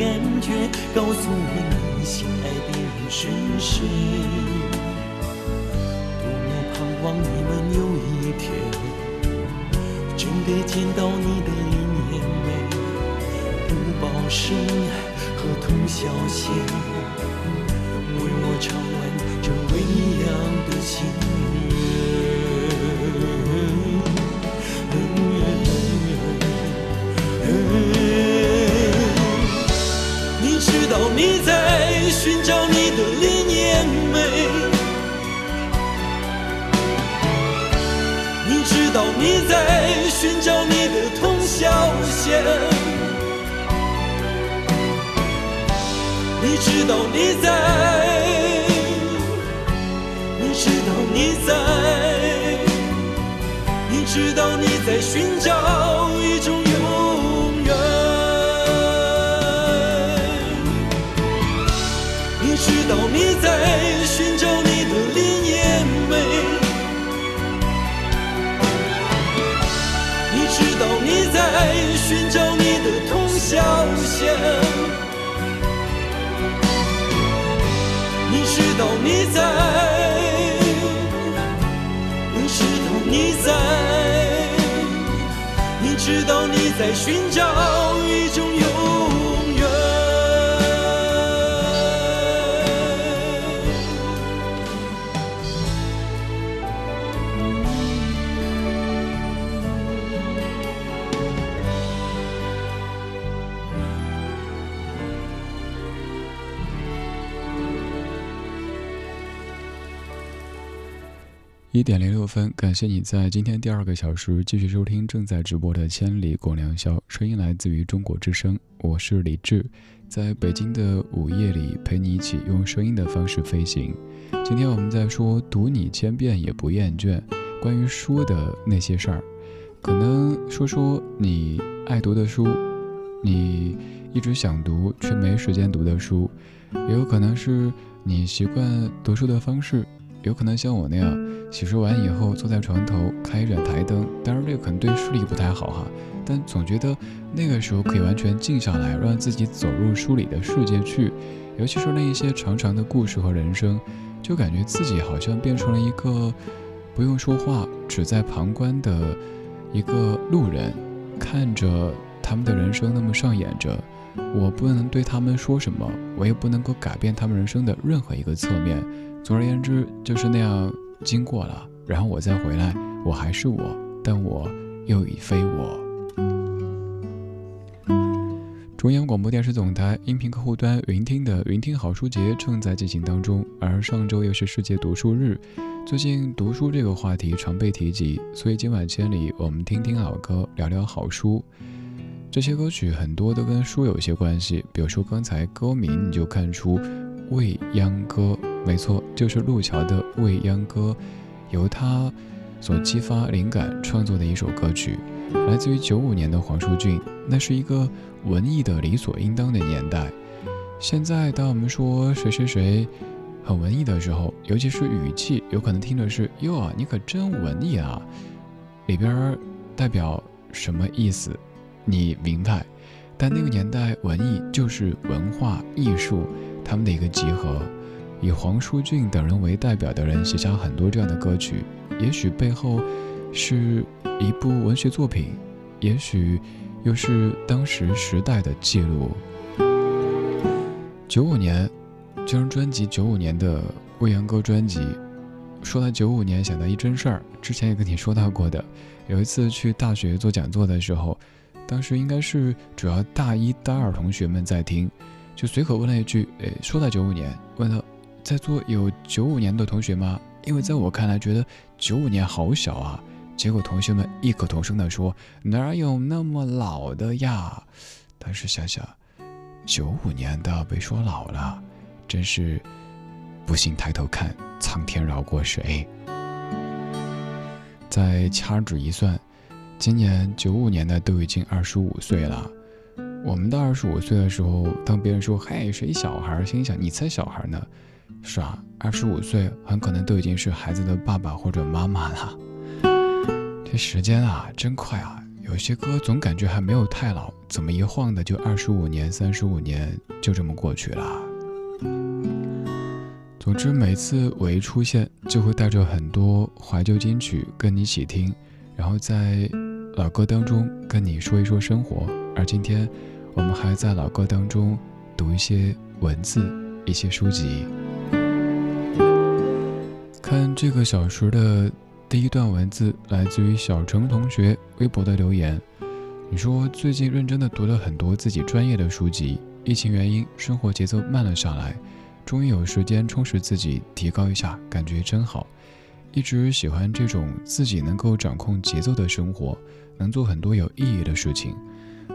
感觉告诉我你心爱的人是谁多么盼望你能有一天真的见到你的另一面珠宝箱和铜小姐为我唱完这微凉的信寻找你的林念美，你知道你在寻找你的同小仙，你知道你在，你知道你在，你知道你在寻找一种。在寻找你的通宵线，你知道你在。你知道你在，你知道你在寻找一种一点零六分，感谢你在今天第二个小时继续收听正在直播的《千里共良宵》，声音来自于中国之声，我是李志，在北京的午夜里陪你一起用声音的方式飞行。今天我们在说读你千遍也不厌倦，关于书的那些事儿，可能说说你爱读的书，你一直想读却没时间读的书，也有可能是你习惯读书的方式。有可能像我那样，洗漱完以后坐在床头开一盏台灯，当然这个可能对视力不太好哈，但总觉得那个时候可以完全静下来，让自己走入书里的世界去，尤其是那一些长长的故事和人生，就感觉自己好像变成了一个不用说话，只在旁观的一个路人，看着他们的人生那么上演着，我不能对他们说什么，我也不能够改变他们人生的任何一个侧面。总而言之，就是那样经过了，然后我再回来，我还是我，但我又已非我。中央广播电视总台音频客户端云听的云听好书节正在进行当中，而上周又是世界读书日，最近读书这个话题常被提及，所以今晚千里我们听听老歌，聊聊好书。这些歌曲很多都跟书有些关系，比如说刚才歌名你就看出《未央歌》。没错，就是路桥的《未央歌》，由他所激发灵感创作的一首歌曲，来自于九五年的黄舒骏。那是一个文艺的理所应当的年代。现在，当我们说谁谁谁很文艺的时候，尤其是语气，有可能听的是“哟，你可真文艺啊”，里边代表什么意思？你明白？但那个年代，文艺就是文化艺术他们的一个集合。以黄舒骏等人为代表的人写下很多这样的歌曲，也许背后是一部文学作品，也许又是当时时代的记录。九五年这张专辑，九五年的《未央歌》专辑。说到九五年，想到一真事儿，之前也跟你说到过的。有一次去大学做讲座的时候，当时应该是主要大一、大二同学们在听，就随口问了一句：“诶，说到九五年，问他。”在座有九五年的同学吗？因为在我看来，觉得九五年好小啊。结果同学们异口同声地说：“哪有那么老的呀？”但是想想，九五年的被说老了，真是不信抬头看，苍天饶过谁？再掐指一算，今年九五年的都已经二十五岁了。我们到二十五岁的时候，当别人说“嗨，谁小孩”，心想：“你才小孩呢。”是啊，二十五岁很可能都已经是孩子的爸爸或者妈妈了。这时间啊，真快啊！有些歌总感觉还没有太老，怎么一晃的就二十五年、三十五年就这么过去了。总之，每次我一出现，就会带着很多怀旧金曲跟你一起听，然后在老歌当中跟你说一说生活。而今天，我们还在老歌当中读一些文字，一些书籍。看这个小时的第一段文字，来自于小程同学微博的留言。你说最近认真的读了很多自己专业的书籍，疫情原因，生活节奏慢了下来，终于有时间充实自己，提高一下，感觉真好。一直喜欢这种自己能够掌控节奏的生活，能做很多有意义的事情。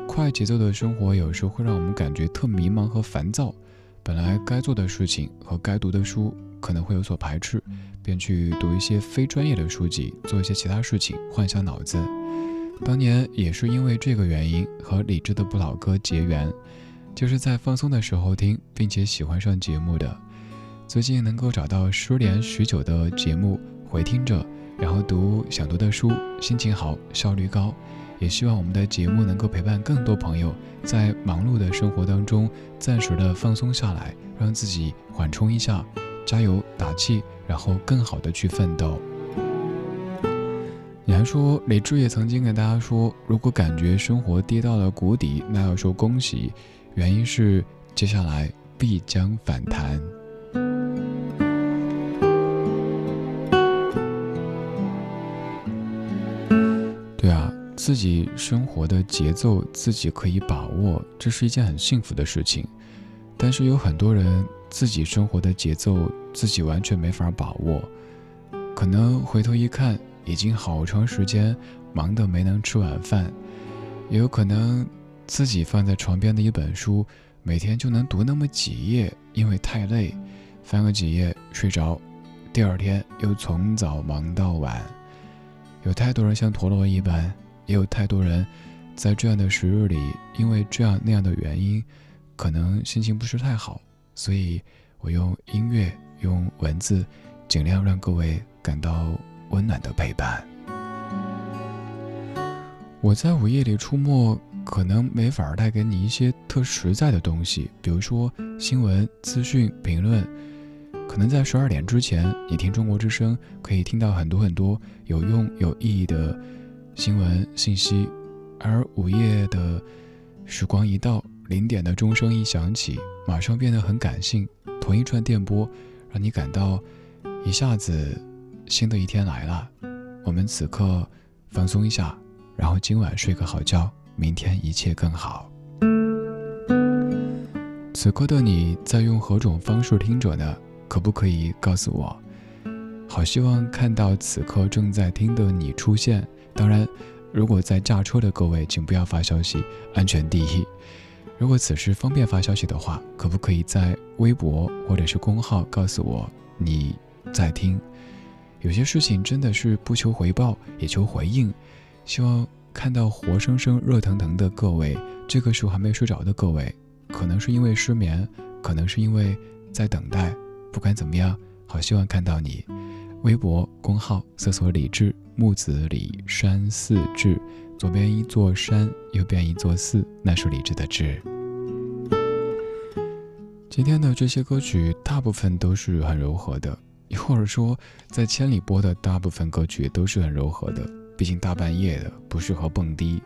快节奏的生活有时候会让我们感觉特迷茫和烦躁，本来该做的事情和该读的书可能会有所排斥。便去读一些非专业的书籍，做一些其他事情，换一下脑子。当年也是因为这个原因和李志的不老歌结缘，就是在放松的时候听，并且喜欢上节目的。最近能够找到失联许久的节目回听着，然后读想读的书，心情好，效率高。也希望我们的节目能够陪伴更多朋友在忙碌的生活当中暂时的放松下来，让自己缓冲一下，加油打气，然后更好的去奋斗。你还说李志也曾经跟大家说，如果感觉生活跌到了谷底，那要说恭喜，原因是接下来必将反弹。对啊，自己生活的节奏自己可以把握，这是一件很幸福的事情。但是有很多人自己生活的节奏自己完全没法把握，可能回头一看。已经好长时间忙得没能吃晚饭，也有可能自己放在床边的一本书，每天就能读那么几页，因为太累，翻个几页睡着，第二天又从早忙到晚。有太多人像陀螺一般，也有太多人在这样的时日里，因为这样那样的原因，可能心情不是太好。所以我用音乐，用文字，尽量让各位感到。温暖的陪伴。我在午夜里出没，可能没法带给你一些特实在的东西，比如说新闻、资讯、评论。可能在十二点之前，你听中国之声，可以听到很多很多有用有意义的新闻信息。而午夜的时光一到，零点的钟声一响起，马上变得很感性。同一串电波，让你感到一下子。新的一天来了，我们此刻放松一下，然后今晚睡个好觉，明天一切更好。此刻的你在用何种方式听着呢？可不可以告诉我？好希望看到此刻正在听的你出现。当然，如果在驾车的各位，请不要发消息，安全第一。如果此时方便发消息的话，可不可以在微博或者是公号告诉我你在听？有些事情真的是不求回报，也求回应。希望看到活生生、热腾腾的各位，这个时候还没睡着的各位，可能是因为失眠，可能是因为在等待。不管怎么样，好希望看到你。微博公号搜索“李志木子李山寺志”，左边一座山，右边一座寺，那是李志的志。今天的这些歌曲，大部分都是很柔和的。或者说，在千里播的大部分歌曲都是很柔和的，毕竟大半夜的不适合蹦迪，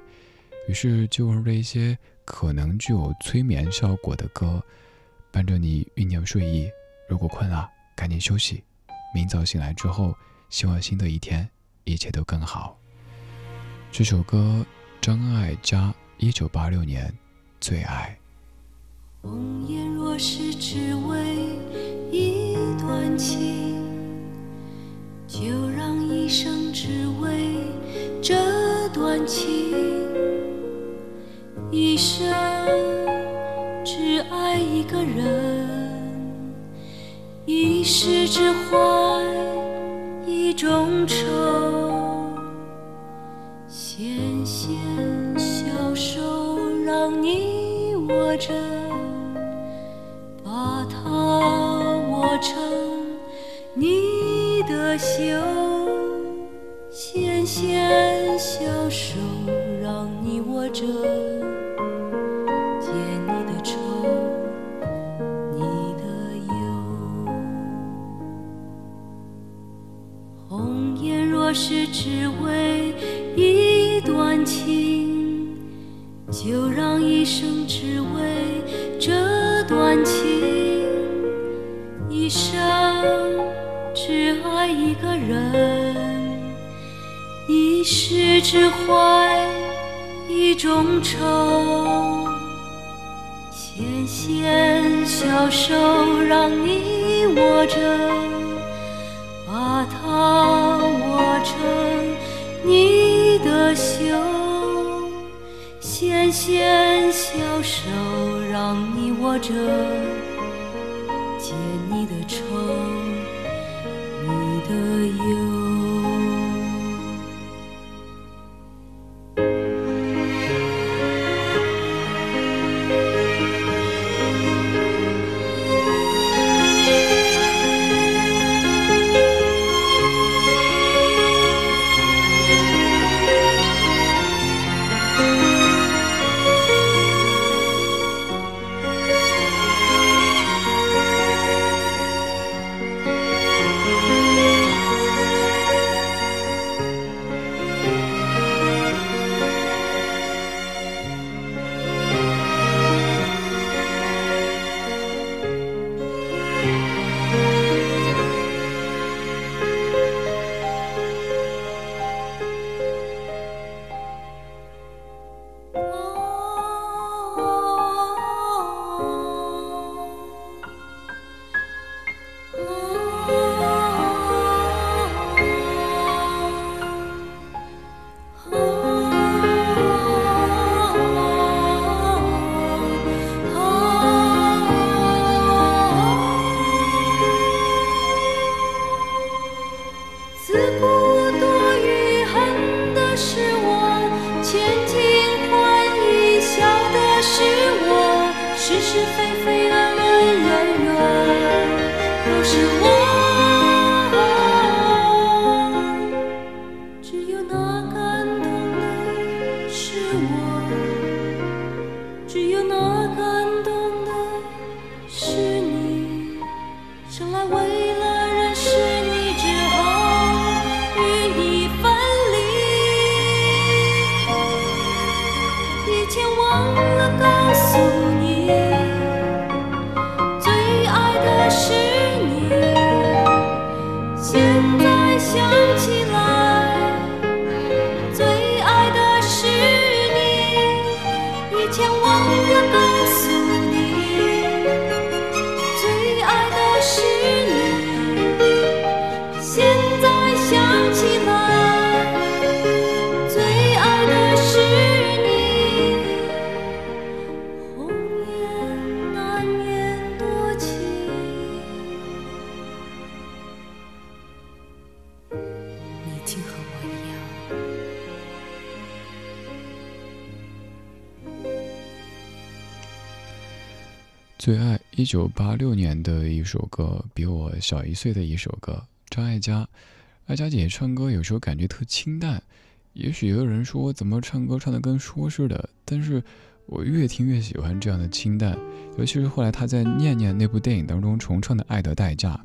于是就用这一些可能具有催眠效果的歌，伴着你酝酿睡意。如果困了，赶紧休息，明早醒来之后，希望新的一天一切都更好。这首歌，张艾嘉，一九八六年，最爱。红颜若是只为一段情。就让一生只为这段情，一生只爱一个人，一世只怀一种愁。着，把它握成你的。袖，纤纤小手让你握着，解你的愁，你的忧。红颜若是只为一段情，就让一生只为这段情，一生。只爱一个人，一世只怀一种愁。纤纤小手让你握着，把它握成你的袖。纤纤小手让你握着解你的愁你的忧。九八六年的一首歌，比我小一岁的一首歌，张艾嘉。艾嘉姐唱歌有时候感觉特清淡，也许有人说怎么唱歌唱得跟说似的，但是我越听越喜欢这样的清淡。尤其是后来她在《念念》那部电影当中重唱的《爱的代价》，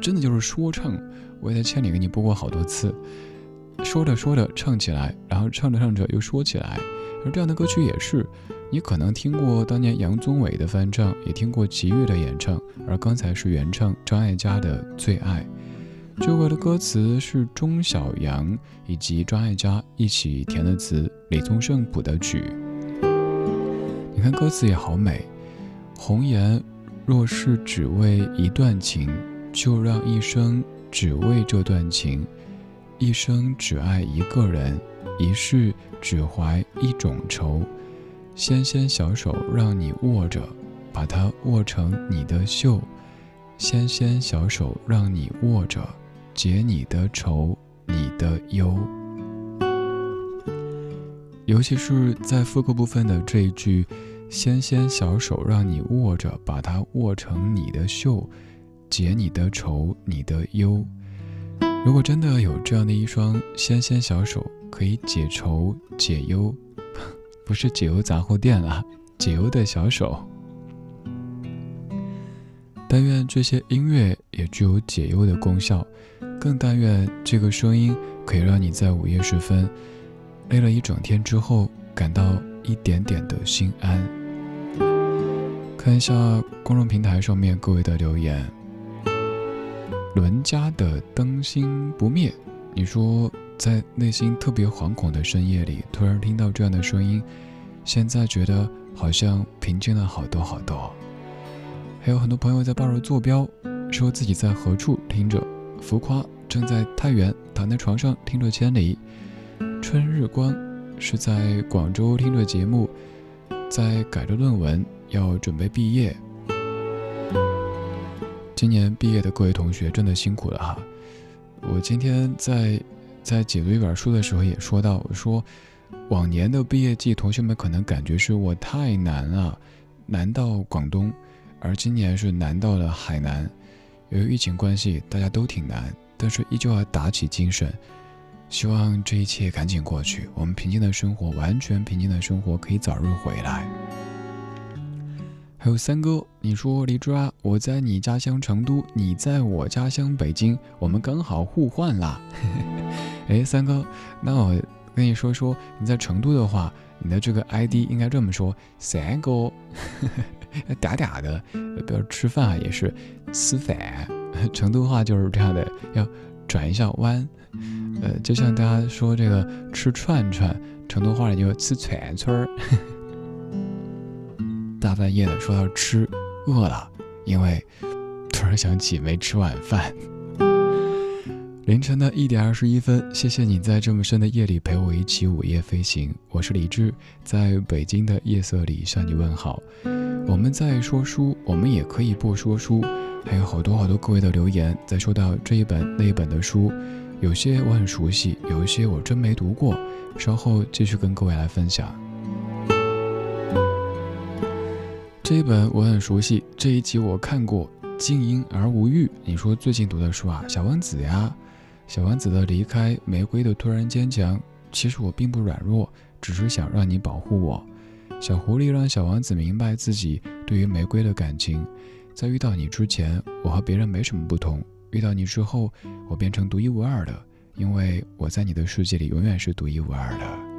真的就是说唱。我也在千里给你播过好多次，说着说着唱起来，然后唱着唱着又说起来，而这样的歌曲也是。你可能听过当年杨宗纬的翻唱，也听过齐豫的演唱，而刚才是原唱张艾嘉的《最爱》。这首歌的歌词是钟晓阳以及张艾嘉一起填的词，李宗盛谱的曲。你看歌词也好美，红颜若是只为一段情，就让一生只为这段情，一生只爱一个人，一世只怀一种愁。纤纤小手让你握着，把它握成你的袖；纤纤小手让你握着，解你的愁，你的忧。尤其是在副歌部分的这一句：“纤纤小手让你握着，把它握成你的袖，解你的愁，你的忧。”如果真的有这样的一双纤纤小手，可以解愁解忧。不是解忧杂货店了，解忧的小手。但愿这些音乐也具有解忧的功效，更但愿这个声音可以让你在午夜时分累了一整天之后，感到一点点的心安。看一下公众平台上面各位的留言。伦家的灯芯不灭，你说。在内心特别惶恐的深夜里，突然听到这样的声音，现在觉得好像平静了好多好多。还有很多朋友在报着坐标，说自己在何处听着。浮夸正在太原躺在床上听着千里。春日光是在广州听着节目，在改着论文，要准备毕业。今年毕业的各位同学真的辛苦了哈。我今天在在解读一本书的时候也说到，我说往年的毕业季，同学们可能感觉是我太难了，难到广东，而今年是难到了海南。由于疫情关系，大家都挺难，但是依旧要打起精神，希望这一切赶紧过去，我们平静的生活，完全平静的生活可以早日回来。还有三哥，你说李志啊，我在你家乡成都，你在我家乡北京，我们刚好互换啦。哎，三哥，那我跟你说说，你在成都的话，你的这个 ID 应该这么说：三哥，嗲嗲的，比如吃饭啊也是吃饭，成都话就是这样的，要转一下弯。呃，就像大家说这个吃串串，成都话里就吃串串儿。大半夜的说到吃，饿了，因为突然想起没吃晚饭。凌晨的一点二十一分，谢谢你在这么深的夜里陪我一起午夜飞行。我是李志，在北京的夜色里向你问好。我们在说书，我们也可以不说书。还有好多好多各位的留言，在说到这一本那一本的书，有些我很熟悉，有一些我真没读过。稍后继续跟各位来分享。这一本我很熟悉，这一集我看过《静音而无欲》。你说最近读的书啊，《小王子》呀，《小王子的离开》，玫瑰的突然坚强。其实我并不软弱，只是想让你保护我。小狐狸让小王子明白自己对于玫瑰的感情。在遇到你之前，我和别人没什么不同；遇到你之后，我变成独一无二的，因为我在你的世界里永远是独一无二的。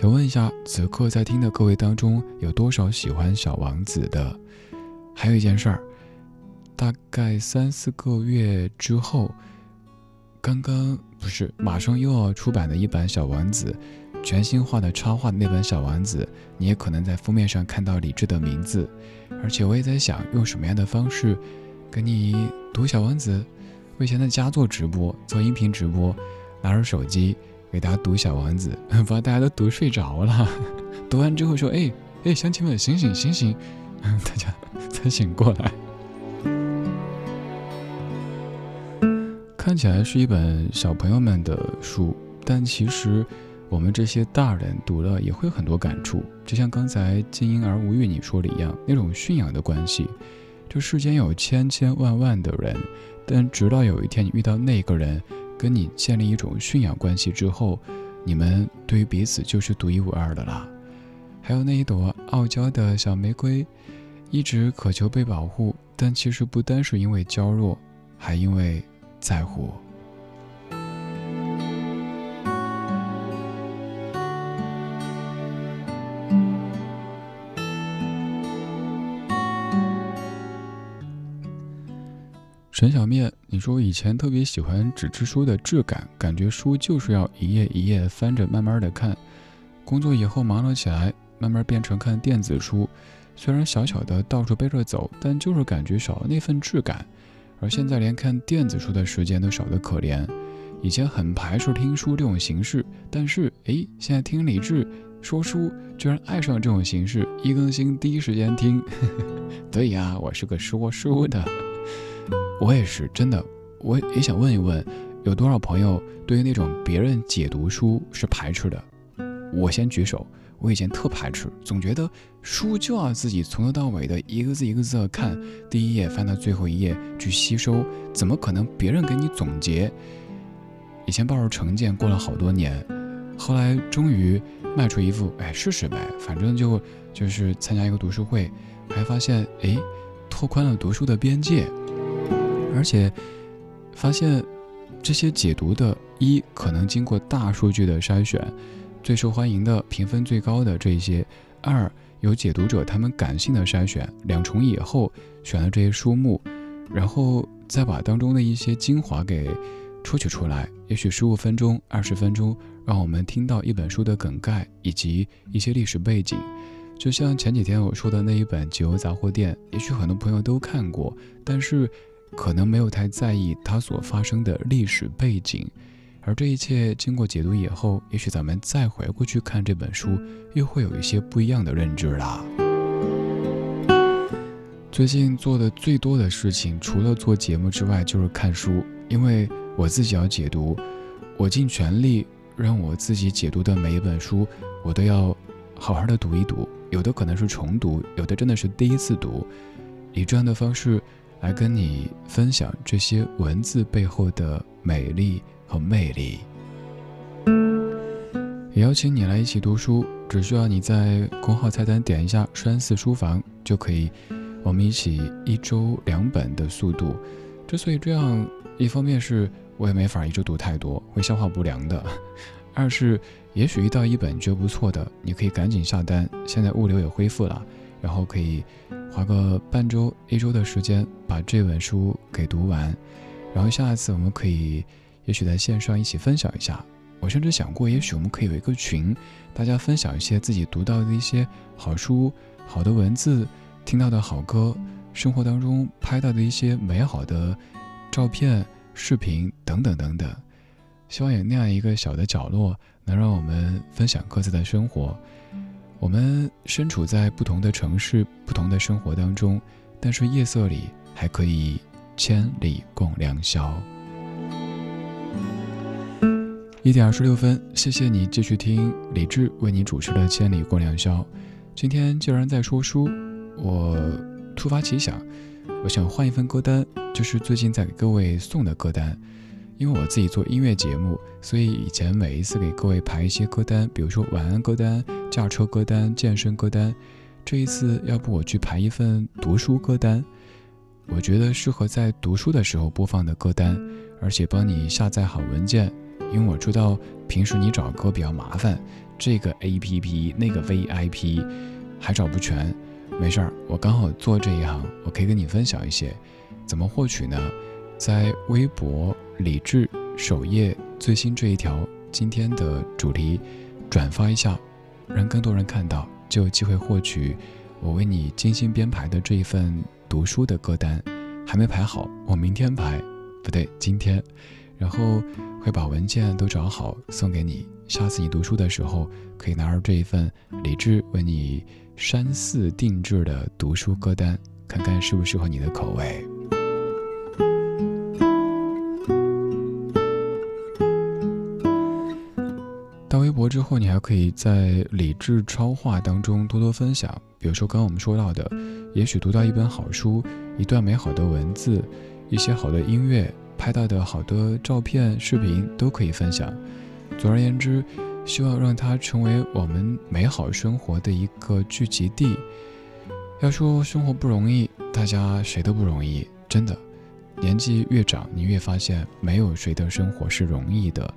想问一下，此刻在听的各位当中，有多少喜欢小王子的？还有一件事儿，大概三四个月之后，刚刚不是马上又要出版的一版小王子，全新画的插画的那本小王子，你也可能在封面上看到李志的名字。而且我也在想，用什么样的方式给你读小王子？我以前在家做直播，做音频直播，拿着手机。给大家读《小王子》，把大家都读睡着了。读完之后说：“哎哎，乡亲们，醒醒醒醒！” 大家才醒过来。看起来是一本小朋友们的书，但其实我们这些大人读了也会很多感触。就像刚才《静音而无欲》你说的一样，那种驯养的关系。这世间有千千万万的人，但直到有一天你遇到那个人。跟你建立一种驯养关系之后，你们对于彼此就是独一无二的啦。还有那一朵傲娇的小玫瑰，一直渴求被保护，但其实不单是因为娇弱，还因为在乎。陈小面，你说以前特别喜欢纸质书的质感，感觉书就是要一页一页翻着慢慢的看。工作以后忙了起来，慢慢变成看电子书，虽然小小的到处背着走，但就是感觉少了那份质感。而现在连看电子书的时间都少得可怜。以前很排斥听书这种形式，但是诶，现在听李志说书，居然爱上了这种形式，一更新第一时间听。对呀，我是个说书的。我也是真的，我也想问一问，有多少朋友对于那种别人解读书是排斥的？我先举手，我以前特排斥，总觉得书就要自己从头到尾的一个字一个字的看，第一页翻到最后一页去吸收，怎么可能别人给你总结？以前抱着成见过了好多年，后来终于迈出一步，哎，试试呗，反正就就是参加一个读书会，还发现哎，拓宽了读书的边界。而且发现，这些解读的一可能经过大数据的筛选，最受欢迎的、评分最高的这些；二有解读者他们感性的筛选，两重以后选了这些书目，然后再把当中的一些精华给抽取出来，也许十五分钟、二十分钟，让我们听到一本书的梗概以及一些历史背景。就像前几天我说的那一本《解忧杂货店》，也许很多朋友都看过，但是。可能没有太在意它所发生的历史背景，而这一切经过解读以后，也许咱们再回过去看这本书，又会有一些不一样的认知啦。最近做的最多的事情，除了做节目之外，就是看书。因为我自己要解读，我尽全力让我自己解读的每一本书，我都要好好的读一读。有的可能是重读，有的真的是第一次读，以这样的方式来跟你分享这些文字背后的美丽和魅力。也邀请你来一起读书，只需要你在公号菜单点一下“山寺书房”就可以。我们一起一周两本的速度。之所以这样，一方面是我也没法一周读太多，会消化不良的；二是也许遇到一本觉不错的，你可以赶紧下单。现在物流也恢复了，然后可以花个半周、一周的时间把这本书给读完。然后下一次我们可以，也许在线上一起分享一下。我甚至想过，也许我们可以有一个群，大家分享一些自己读到的一些好书、好的文字、听到的好歌、生活当中拍到的一些美好的照片、视频等等等等。希望有那样一个小的角落，能让我们分享各自的生活。我们身处在不同的城市、不同的生活当中，但是夜色里还可以千里共良宵。一点二十六分，谢谢你继续听李志为你主持的《千里共良宵》。今天既然在说书，我突发奇想，我想换一份歌单，就是最近在给各位送的歌单。因为我自己做音乐节目，所以以前每一次给各位排一些歌单，比如说晚安歌单、驾车歌单、健身歌单。这一次，要不我去排一份读书歌单，我觉得适合在读书的时候播放的歌单，而且帮你下载好文件。因为我知道平时你找歌比较麻烦，这个 A P P 那个 V I P 还找不全，没事儿，我刚好做这一行，我可以跟你分享一些。怎么获取呢？在微博李志首页最新这一条今天的主题转发一下，让更多人看到，就有机会获取我为你精心编排的这一份读书的歌单。还没排好，我明天排，不对，今天。然后会把文件都找好送给你，下次你读书的时候可以拿着这一份李志为你山寺定制的读书歌单，看看适不适合你的口味。博之后，你还可以在李智超话当中多多分享，比如说刚刚我们说到的，也许读到一本好书，一段美好的文字，一些好的音乐。拍到的好多照片、视频都可以分享。总而言之，希望让它成为我们美好生活的一个聚集地。要说生活不容易，大家谁都不容易，真的。年纪越长，你越发现没有谁的生活是容易的。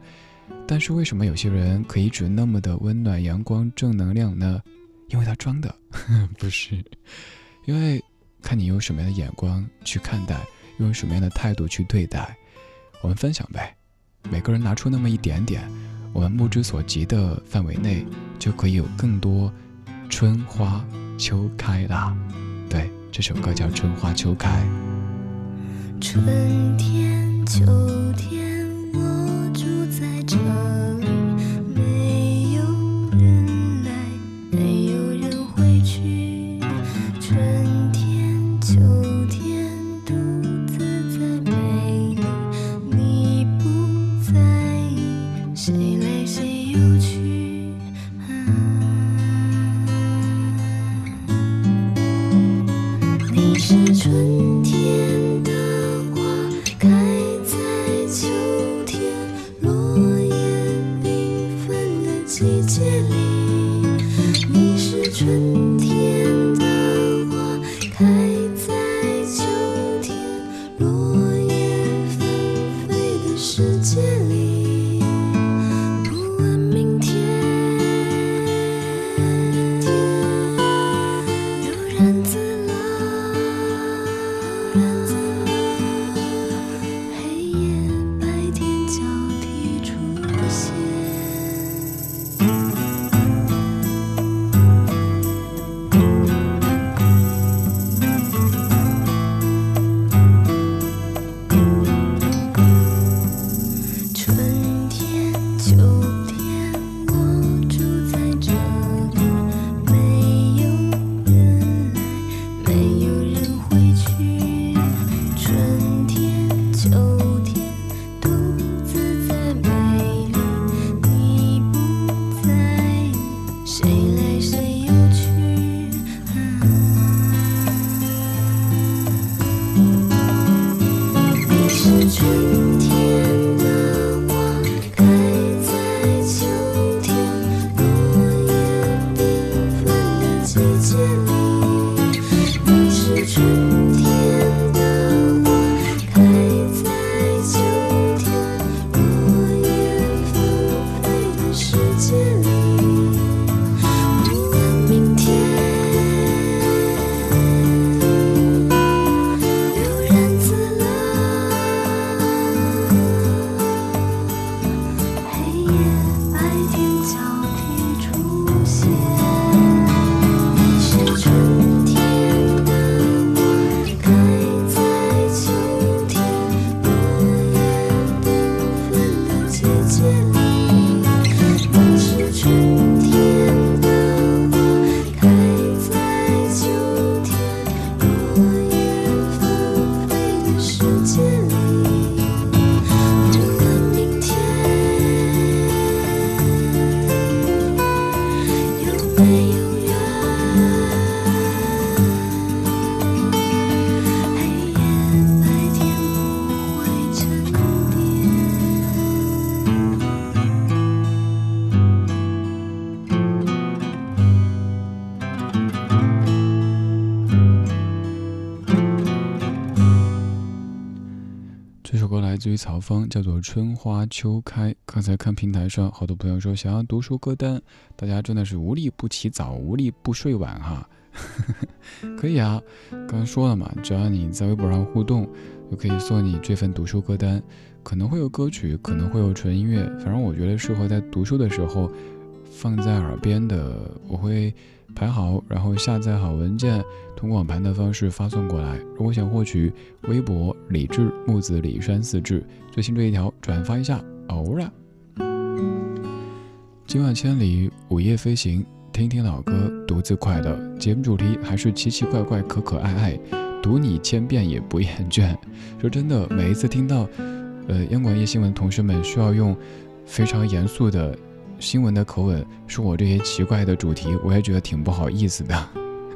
但是为什么有些人可以只那么的温暖、阳光、正能量呢？因为他装的，不是。因为看你用什么样的眼光去看待。用什么样的态度去对待？我们分享呗，每个人拿出那么一点点，我们目之所及的范围内，就可以有更多春花秋开啦。对，这首歌叫《春花秋开》。春天，秋天，我在这曹芳，叫做《春花秋开》。刚才看平台上好多朋友说想要读书歌单，大家真的是无利不起早，无利不睡晚哈。可以啊，刚刚说了嘛，只要你在微博上互动，就可以送你这份读书歌单。可能会有歌曲，可能会有纯音乐，反正我觉得适合在读书的时候放在耳边的，我会排好，然后下载好文件，通过网盘的方式发送过来。如果想获取微博李志木子李山四志最新这一条，转发一下，偶尔。今晚千里午夜飞行。听听老歌，独自快乐。节目主题还是奇奇怪怪、可可爱爱，读你千遍也不厌倦。说真的，每一次听到，呃，央广夜新闻同学们需要用非常严肃的新闻的口吻说我这些奇怪的主题，我也觉得挺不好意思的。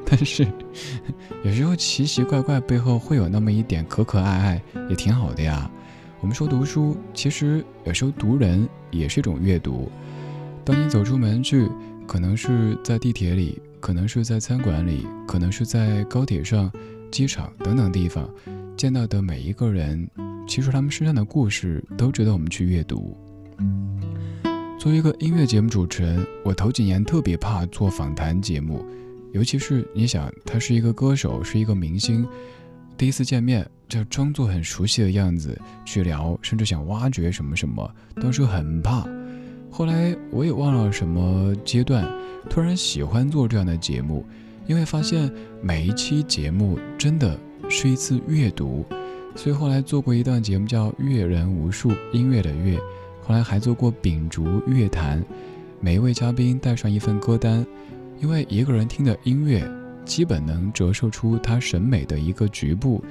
但是有时候奇奇怪怪背后会有那么一点可可爱爱，也挺好的呀。我们说读书，其实有时候读人也是一种阅读。当你走出门去。可能是在地铁里，可能是在餐馆里，可能是在高铁上、机场等等地方见到的每一个人，其实他们身上的故事都值得我们去阅读。作为一个音乐节目主持人，我头几年特别怕做访谈节目，尤其是你想他是一个歌手，是一个明星，第一次见面就装作很熟悉的样子去聊，甚至想挖掘什么什么，当时很怕。后来我也忘了什么阶段，突然喜欢做这样的节目，因为发现每一期节目真的是一次阅读，所以后来做过一段节目叫《阅人无数》，音乐的阅。后来还做过《秉烛乐坛》，每一位嘉宾带上一份歌单，因为一个人听的音乐，基本能折射出他审美的一个局部，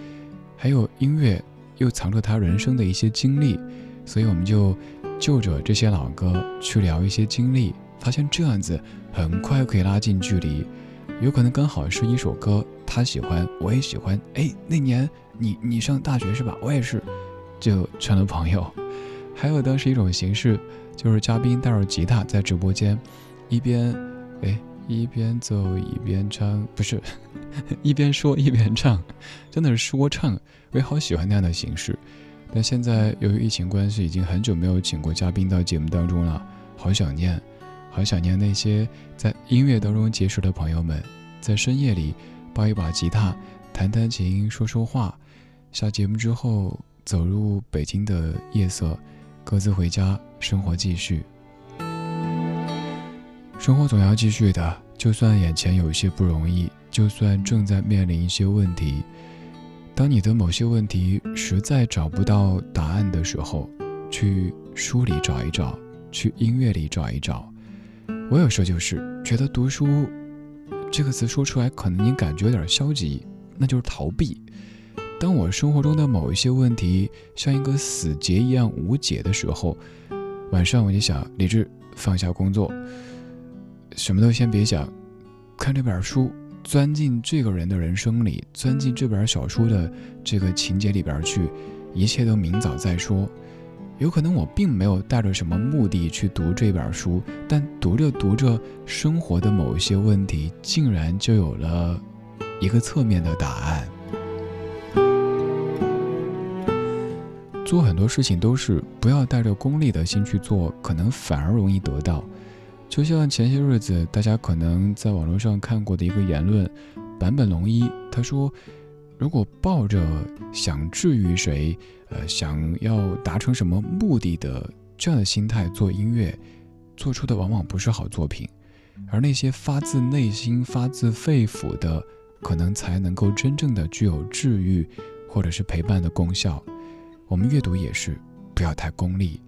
还有音乐又藏着他人生的一些经历，所以我们就。就着这些老歌去聊一些经历，发现这样子很快可以拉近距离。有可能刚好是一首歌，他喜欢，我也喜欢。哎，那年你你上大学是吧？我也是，就成了朋友。还有的是一种形式，就是嘉宾带着吉他在直播间，一边哎一边走一边唱，不是 一边说一边唱，真的是说唱。我也好喜欢那样的形式。但现在由于疫情关系，已经很久没有请过嘉宾到节目当中了，好想念，好想念那些在音乐当中结识的朋友们，在深夜里抱一把吉他，弹弹琴，说说话。下节目之后，走入北京的夜色，各自回家，生活继续。生活总要继续的，就算眼前有一些不容易，就算正在面临一些问题。当你的某些问题实在找不到答案的时候，去书里找一找，去音乐里找一找。我有时候就是觉得读书这个词说出来可能你感觉有点消极，那就是逃避。当我生活中的某一些问题像一个死结一样无解的时候，晚上我就想，理智放下工作，什么都先别想，看这本书。钻进这个人的人生里，钻进这本小说的这个情节里边去，一切都明早再说。有可能我并没有带着什么目的去读这本书，但读着读着，生活的某一些问题竟然就有了一个侧面的答案。做很多事情都是不要带着功利的心去做，可能反而容易得到。就像前些日子大家可能在网络上看过的一个言论，坂本龙一他说，如果抱着想治愈谁，呃，想要达成什么目的的这样的心态做音乐，做出的往往不是好作品，而那些发自内心、发自肺腑的，可能才能够真正的具有治愈或者是陪伴的功效。我们阅读也是，不要太功利。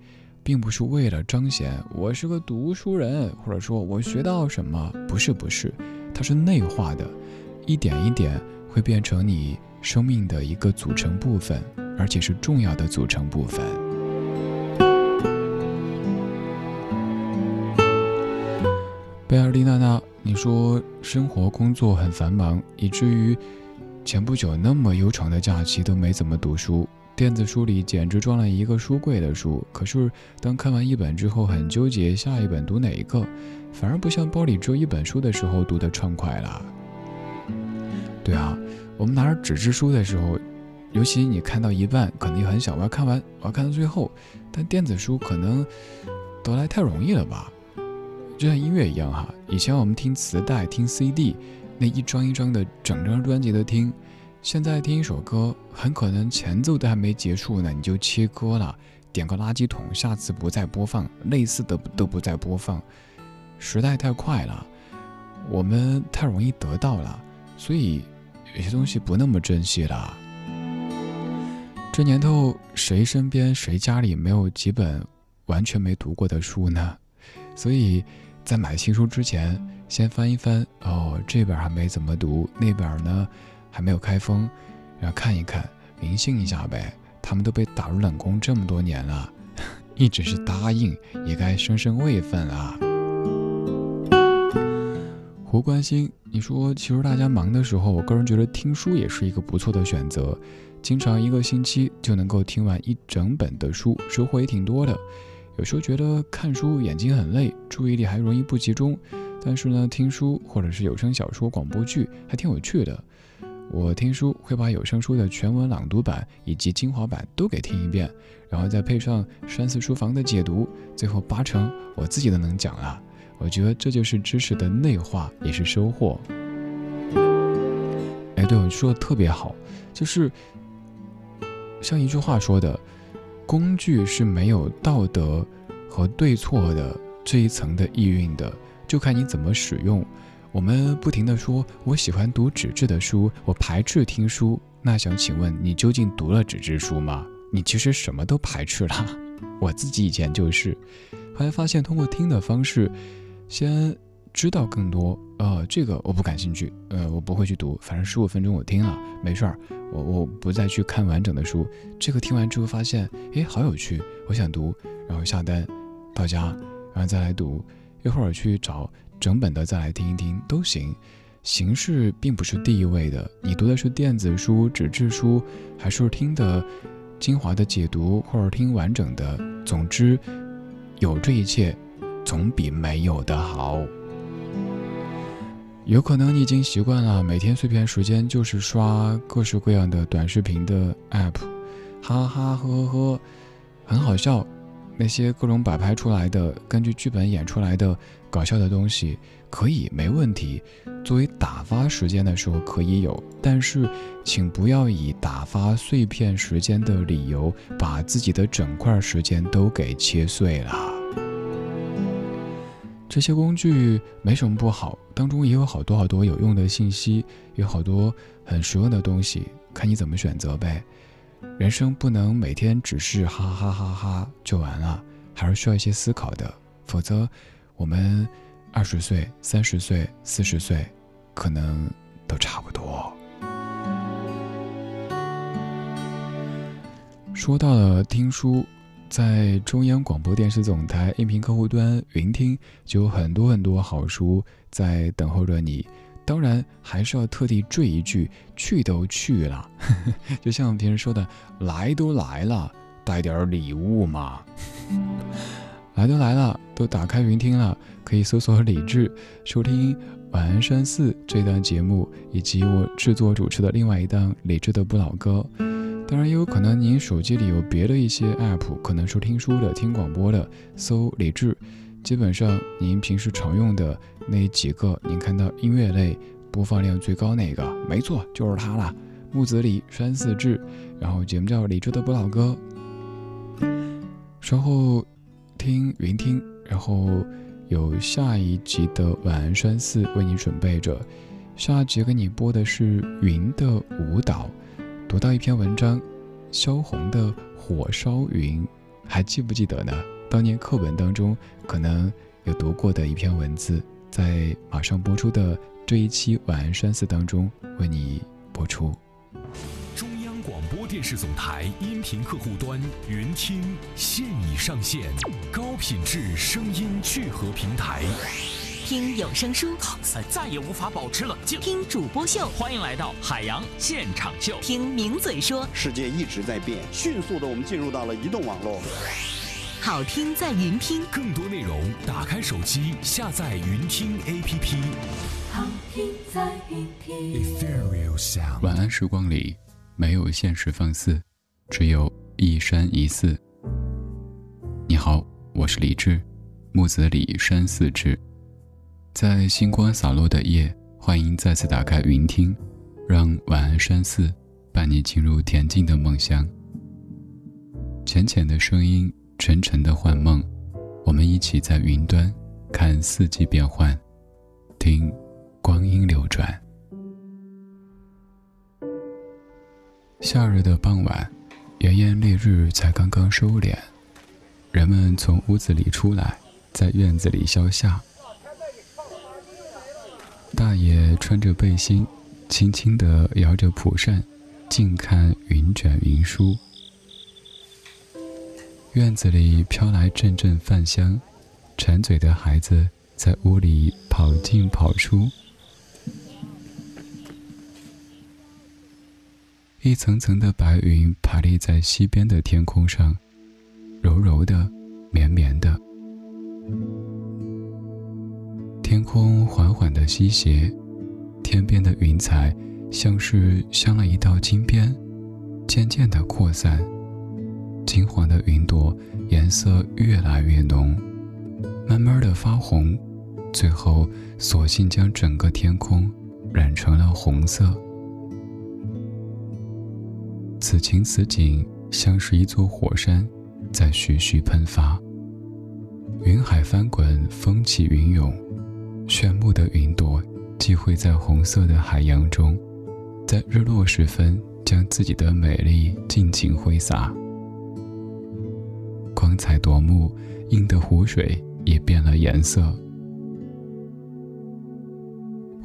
并不是为了彰显我是个读书人，或者说我学到什么，不是不是，它是内化的，一点一点会变成你生命的一个组成部分，而且是重要的组成部分。贝尔丽娜娜，你说生活工作很繁忙，以至于前不久那么悠长的假期都没怎么读书。电子书里简直装了一个书柜的书，可是当看完一本之后，很纠结下一本读哪一个，反而不像包里只有一本书的时候读得畅快了。对啊，我们拿着纸质书的时候，尤其你看到一半，可能也很想我要看完，我要看到最后。但电子书可能得来太容易了吧？就像音乐一样哈，以前我们听磁带、听 CD，那一张一张的整张专辑的听，现在听一首歌，很可能前奏都还没结束呢，你就切歌了，点个垃圾桶，下次不再播放，类似的都不再播放。时代太快了，我们太容易得到了，所以有些东西不那么珍惜了。这年头，谁身边谁家里没有几本完全没读过的书呢？所以，在买新书之前，先翻一翻，哦，这本还没怎么读，那本呢还没有开封，然后看一看，明信一下呗。他们都被打入冷宫这么多年了，一直是答应，也该升升位分啊。胡关心，你说，其实大家忙的时候，我个人觉得听书也是一个不错的选择。经常一个星期就能够听完一整本的书，收获也挺多的。有时候觉得看书眼睛很累，注意力还容易不集中，但是呢，听书或者是有声小说、广播剧还挺有趣的。我听书会把有声书的全文朗读版以及精华版都给听一遍，然后再配上山寺书房的解读，最后八成我自己都能讲了。我觉得这就是知识的内化，也是收获。哎，对我说的特别好，就是。像一句话说的，工具是没有道德和对错的这一层的意蕴的，就看你怎么使用。我们不停的说，我喜欢读纸质的书，我排斥听书。那想请问，你究竟读了纸质书吗？你其实什么都排斥了。我自己以前就是，后来发现通过听的方式，先。知道更多，呃，这个我不感兴趣，呃，我不会去读，反正十五分钟我听了，没事儿，我我不再去看完整的书。这个听完之后发现，诶，好有趣，我想读，然后下单，到家，然后再来读，一会儿去找整本的再来听一听都行。形式并不是第一位的，你读的是电子书、纸质书，还是听的精华的解读，或者听完整的，总之，有这一切，总比没有的好。有可能你已经习惯了每天碎片时间就是刷各式各样的短视频的 app，哈哈呵呵呵，很好笑。那些各种摆拍出来的、根据剧本演出来的搞笑的东西，可以没问题。作为打发时间的时候可以有，但是请不要以打发碎片时间的理由，把自己的整块时间都给切碎了。这些工具没什么不好，当中也有好多好多有用的信息，有好多很实用的东西，看你怎么选择呗。人生不能每天只是哈哈哈哈就完了，还是需要一些思考的，否则我们二十岁、三十岁、四十岁，可能都差不多。说到了听书。在中央广播电视总台音频客户端云听，就有很多很多好书在等候着你。当然，还是要特地缀一句：“去都去了。”就像平时说的：“来都来了，带点礼物嘛。”来都来了，都打开云听了，可以搜索李志，收听《晚安山寺》这档节目，以及我制作主持的另外一档《李志的不老歌》。当然也有可能您手机里有别的一些 app，可能是听书的、听广播的，搜李志，基本上您平时常用的那几个，您看到音乐类播放量最高那个，没错，就是它了。木子李山寺志，然后节目叫李志的不老歌。稍后听云听，然后有下一集的晚安山寺为你准备着，下一集给你播的是云的舞蹈。读到一篇文章，萧红的《火烧云》，还记不记得呢？当年课本当中可能有读过的一篇文字，在马上播出的这一期《晚安山寺》当中为你播出。播电视总台音频客户端云听现已上线，高品质声音聚合平台。听有声书，再也无法保持冷静。听主播秀，欢迎来到海洋现场秀。听名嘴说，世界一直在变，迅速的我们进入到了移动网络。好听在云听，更多内容打开手机下载云听 APP。好听在云听。Ethereal Sound。晚安时光里，没有现实放肆，只有一山一寺。你好，我是李志，木子李山寺志。在星光洒落的夜，欢迎再次打开云听，让晚安山寺伴你进入恬静的梦乡。浅浅的声音，沉沉的幻梦，我们一起在云端看四季变换，听光阴流转。夏日的傍晚，炎炎烈日才刚刚收敛，人们从屋子里出来，在院子里消夏。大爷穿着背心，轻轻地摇着蒲扇，静看云卷云舒。院子里飘来阵阵饭香，馋嘴的孩子在屋里跑进跑出。一层层的白云排列在西边的天空上，柔柔的，绵绵的。天空缓缓的西斜，天边的云彩像是镶了一道金边，渐渐的扩散。金黄的云朵颜色越来越浓，慢慢的发红，最后索性将整个天空染成了红色。此情此景，像是一座火山，在徐徐喷发。云海翻滚，风起云涌，炫目的云朵寄会在红色的海洋中，在日落时分，将自己的美丽尽情挥洒。光彩夺目，映得湖水也变了颜色。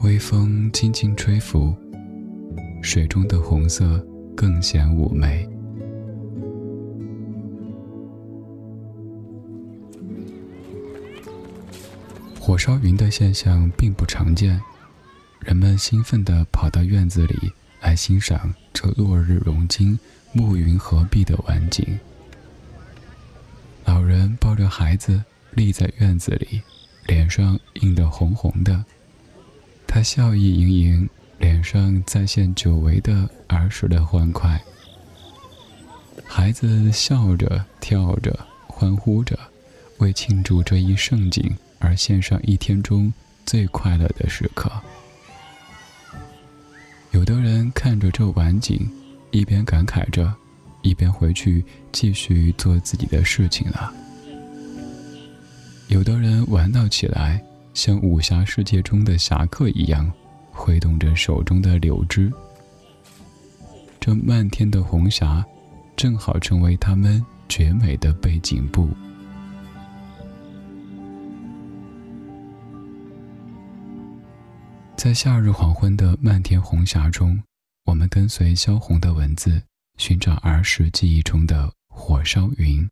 微风轻轻吹拂，水中的红色。更显妩媚。火烧云的现象并不常见，人们兴奋地跑到院子里来欣赏这落日融金、暮云合璧的晚景。老人抱着孩子立在院子里，脸上映得红红的，他笑意盈盈。脸上再现久违的儿时的欢快，孩子笑着、跳着、欢呼着，为庆祝这一盛景而献上一天中最快乐的时刻。有的人看着这晚景，一边感慨着，一边回去继续做自己的事情了。有的人玩闹起来，像武侠世界中的侠客一样。挥动着手中的柳枝，这漫天的红霞，正好成为他们绝美的背景布。在夏日黄昏的漫天红霞中，我们跟随萧红的文字，寻找儿时记忆中的火烧云。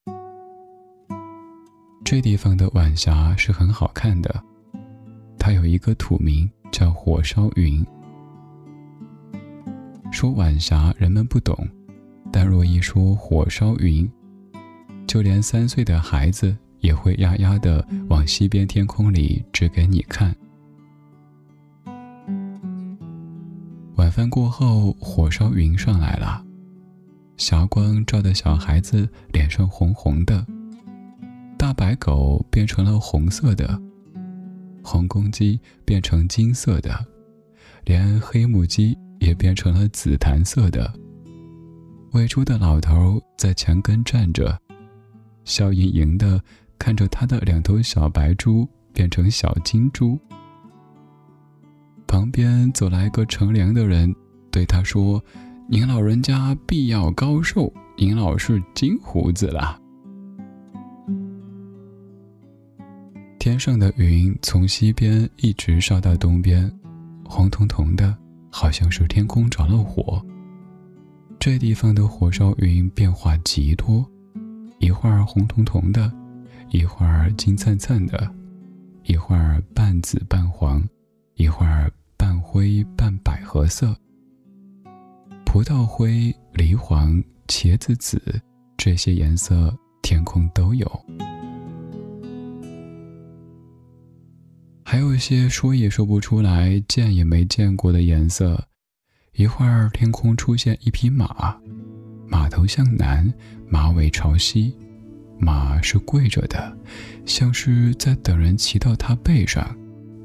这地方的晚霞是很好看的，它有一个土名。叫火烧云。说晚霞，人们不懂；但若一说火烧云，就连三岁的孩子也会呀呀的往西边天空里指给你看。晚饭过后，火烧云上来了，霞光照得小孩子脸上红红的，大白狗变成了红色的。红公鸡变成金色的，连黑母鸡也变成了紫檀色的。喂猪的老头在墙根站着，笑盈盈的看着他的两头小白猪变成小金猪。旁边走来个乘凉的人，对他说：“您老人家必要高寿，您老是金胡子了。”天上的云从西边一直烧到东边，红彤彤的，好像是天空着了火。这地方的火烧云变化极多，一会儿红彤彤的，一会儿金灿灿的，一会儿半紫半黄，一会儿半灰半百合色。葡萄灰、梨黄、茄子紫，这些颜色天空都有。还有一些说也说不出来、见也没见过的颜色，一会儿天空出现一匹马，马头向南，马尾朝西，马是跪着的，像是在等人骑到它背上，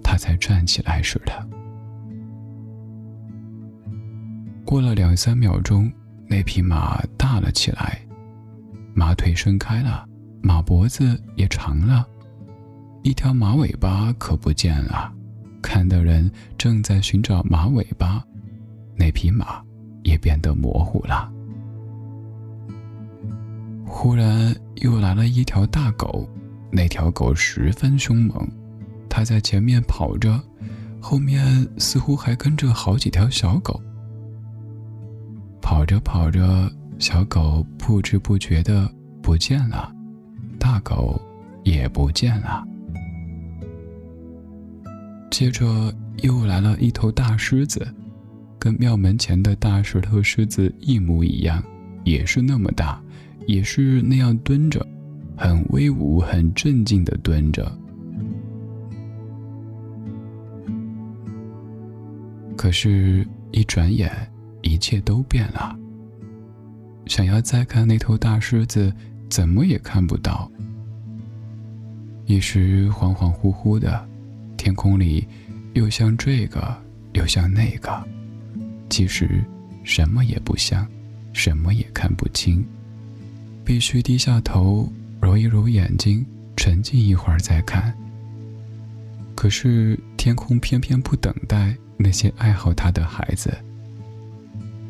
它才站起来似的。过了两三秒钟，那匹马大了起来，马腿伸开了，马脖子也长了，一条马尾巴可不见了。看的人正在寻找马尾巴，那匹马也变得模糊了。忽然又来了一条大狗，那条狗十分凶猛，它在前面跑着，后面似乎还跟着好几条小狗。跑着跑着，小狗不知不觉的不见了，大狗也不见了。接着又来了一头大狮子，跟庙门前的大石头狮子一模一样，也是那么大，也是那样蹲着，很威武、很镇静的蹲着。可是，一转眼。一切都变了。想要再看那头大狮子，怎么也看不到。一时恍恍惚惚的，天空里又像这个，又像那个，其实什么也不像，什么也看不清。必须低下头，揉一揉眼睛，沉静一会儿再看。可是天空偏偏不等待那些爱好它的孩子。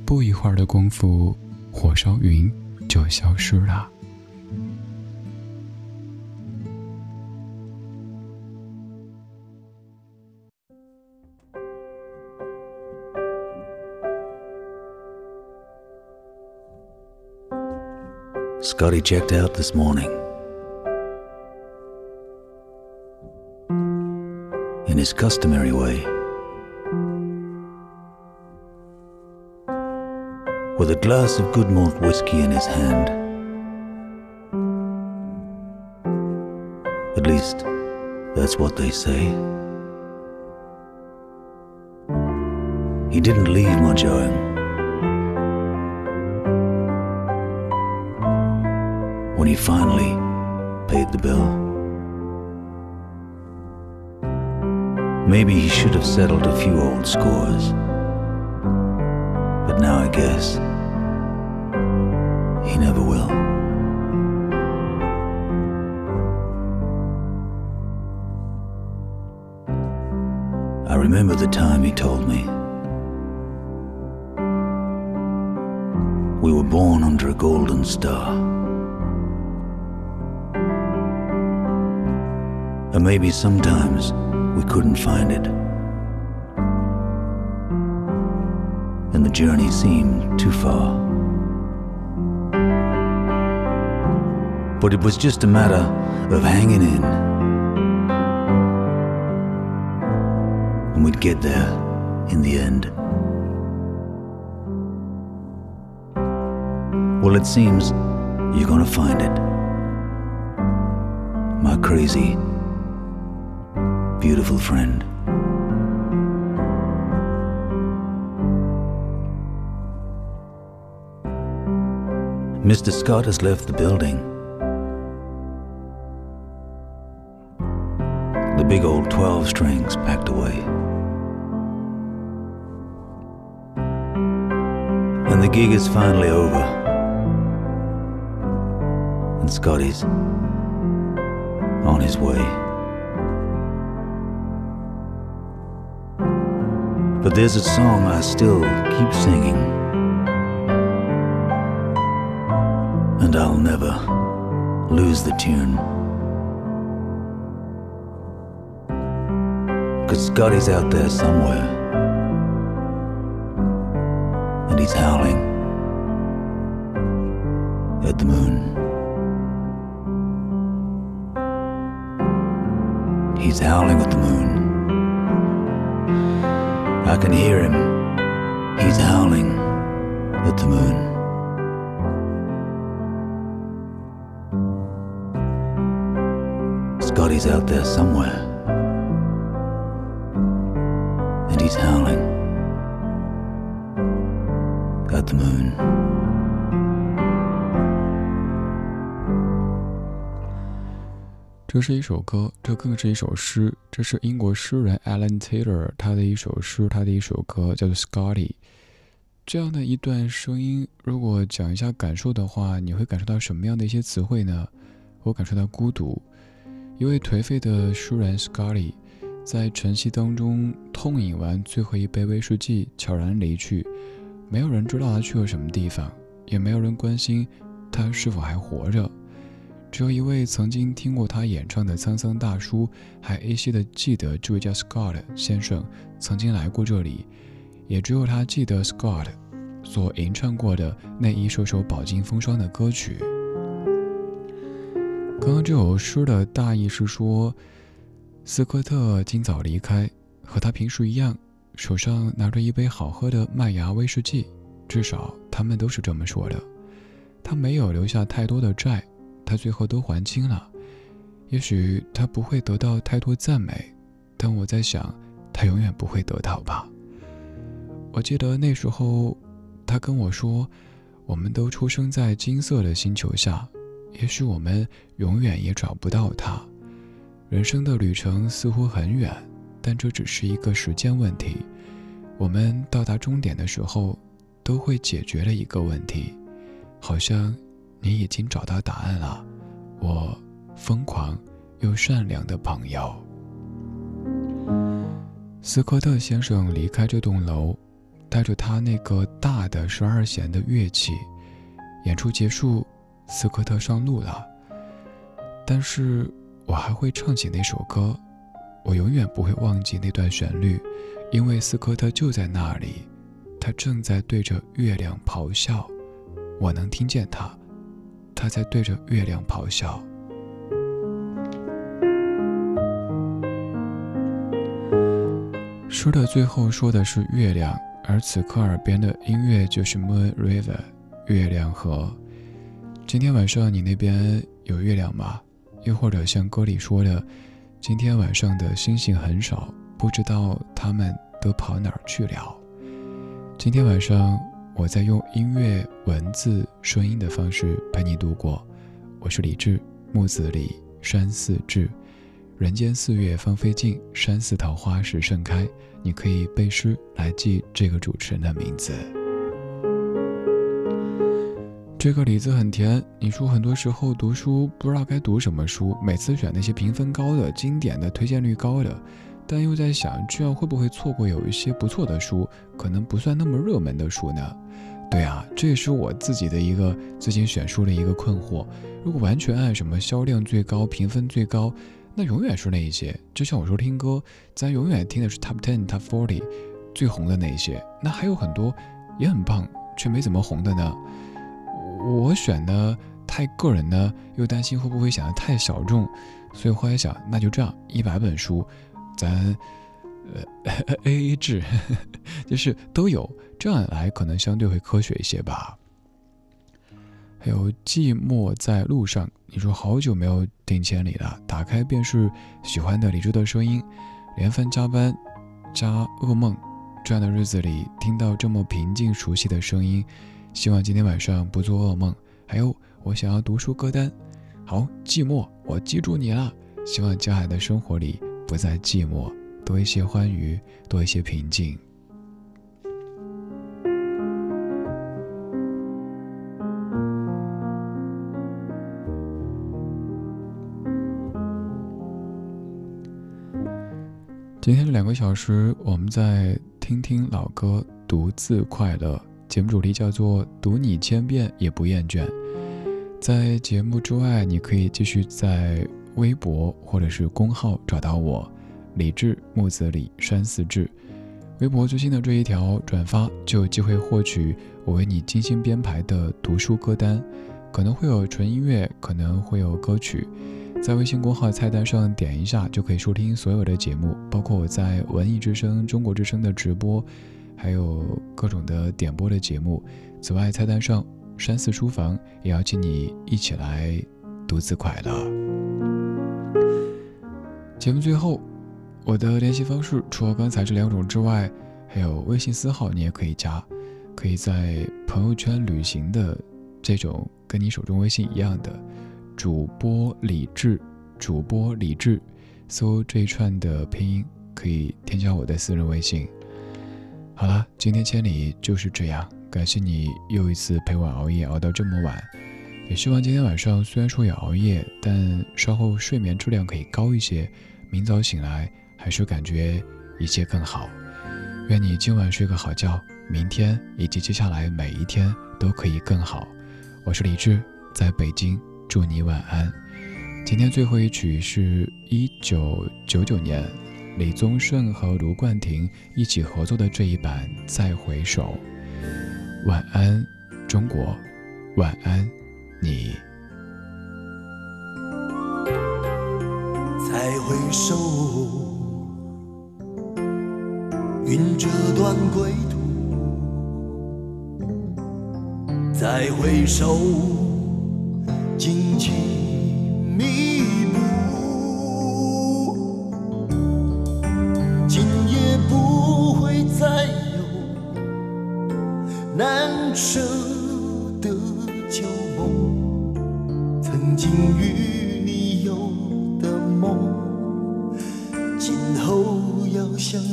不一会儿的功夫，火烧云就消失了。Scotty checked out this morning. In his customary way. with a glass of good malt whiskey in his hand. At least, that's what they say. He didn't leave much owing. When he finally paid the bill. Maybe he should have settled a few old scores. But now I guess he never will. I remember the time he told me. We were born under a golden star. And maybe sometimes we couldn't find it. and the journey seemed too far. But it was just a matter of hanging in. And we'd get there in the end. Well, it seems you're gonna find it. My crazy, beautiful friend. Mr. Scott has left the building. The big old 12 strings packed away. And the gig is finally over. And Scotty's on his way. But there's a song I still keep singing. and I'll never lose the tune. Cause Scotty's out there somewhere, and he's howling 是一首歌，这更是一首诗。这是英国诗人 Alan Taylor 他的一首诗，他的一首歌，叫做《Scotty》。这样的一段声音，如果讲一下感受的话，你会感受到什么样的一些词汇呢？我感受到孤独。一位颓废的诗人 Scotty。在晨曦当中痛饮完最后一杯威士忌，悄然离去。没有人知道他去了什么地方，也没有人关心他是否还活着。只有一位曾经听过他演唱的沧桑大叔，还依稀的记得这位叫 Scott 先生曾经来过这里。也只有他记得 Scott 所吟唱过的那一首首饱经风霜的歌曲。刚刚这首诗的大意是说。斯科特今早离开，和他平时一样，手上拿着一杯好喝的麦芽威士忌，至少他们都是这么说的。他没有留下太多的债，他最后都还清了。也许他不会得到太多赞美，但我在想，他永远不会得到吧。我记得那时候，他跟我说：“我们都出生在金色的星球下，也许我们永远也找不到他。”人生的旅程似乎很远，但这只是一个时间问题。我们到达终点的时候，都会解决了一个问题。好像你已经找到答案了，我疯狂又善良的朋友。斯科特先生离开这栋楼，带着他那个大的十二弦的乐器。演出结束，斯科特上路了，但是。我还会唱起那首歌，我永远不会忘记那段旋律，因为斯科特就在那里，他正在对着月亮咆哮，我能听见他，他在对着月亮咆哮。诗的最后说的是月亮，而此刻耳边的音乐就是 Moon River，月亮河。今天晚上你那边有月亮吗？又或者像歌里说的，今天晚上的星星很少，不知道他们都跑哪儿去了。今天晚上，我在用音乐、文字、声音的方式陪你度过。我是李志，木子李，山寺志。人间四月芳菲尽，山寺桃花始盛开。你可以背诗来记这个主持人的名字。这个李子很甜。你说很多时候读书不知道该读什么书，每次选那些评分高的、经典的、推荐率高的，但又在想这样会不会错过有一些不错的书，可能不算那么热门的书呢？对啊，这也是我自己的一个最近选书的一个困惑。如果完全按什么销量最高、评分最高，那永远是那一些。就像我说听歌，咱永远听的是 Top Ten、Top Forty 最红的那一些，那还有很多也很棒却没怎么红的呢。我选的太个人呢，又担心会不会显得太小众，所以后来想，那就这样，一百本书，咱呃 A A 制，就是都有，这样来可能相对会科学一些吧。还有寂寞在路上，你说好久没有听千里了，打开便是喜欢的李志的声音，连番加班加噩梦，这样的日子里听到这么平静熟悉的声音。希望今天晚上不做噩梦。还有，我想要读书歌单。好，寂寞，我记住你了。希望将来的生活里不再寂寞，多一些欢愉，多一些平静。今天两个小时，我们在听听老歌，独自快乐。节目主题叫做“读你千遍也不厌倦”。在节目之外，你可以继续在微博或者是公号找到我，李志木子李山寺志。微博最新的这一条转发，就有机会获取我为你精心编排的读书歌单，可能会有纯音乐，可能会有歌曲。在微信公号菜单上点一下，就可以收听所有的节目，包括我在文艺之声、中国之声的直播。还有各种的点播的节目。此外，菜单上山寺书房也邀请你一起来独自快乐。节目最后，我的联系方式除了刚才这两种之外，还有微信私号，你也可以加。可以在朋友圈旅行的这种跟你手中微信一样的主播李志，主播李志，搜这一串的拼音可以添加我的私人微信。好了，今天千里就是这样，感谢你又一次陪我熬夜熬到这么晚，也希望今天晚上虽然说有熬夜，但稍后睡眠质量可以高一些，明早醒来还是感觉一切更好。愿你今晚睡个好觉，明天以及接下来每一天都可以更好。我是李志，在北京，祝你晚安。今天最后一曲是一九九九年李宗盛和卢冠廷一起合作的这一版《再回首》。晚安，中国，晚安，你。再回首，云遮断归途。再回首，荆棘密布。今夜不会再有难舍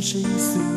要向谁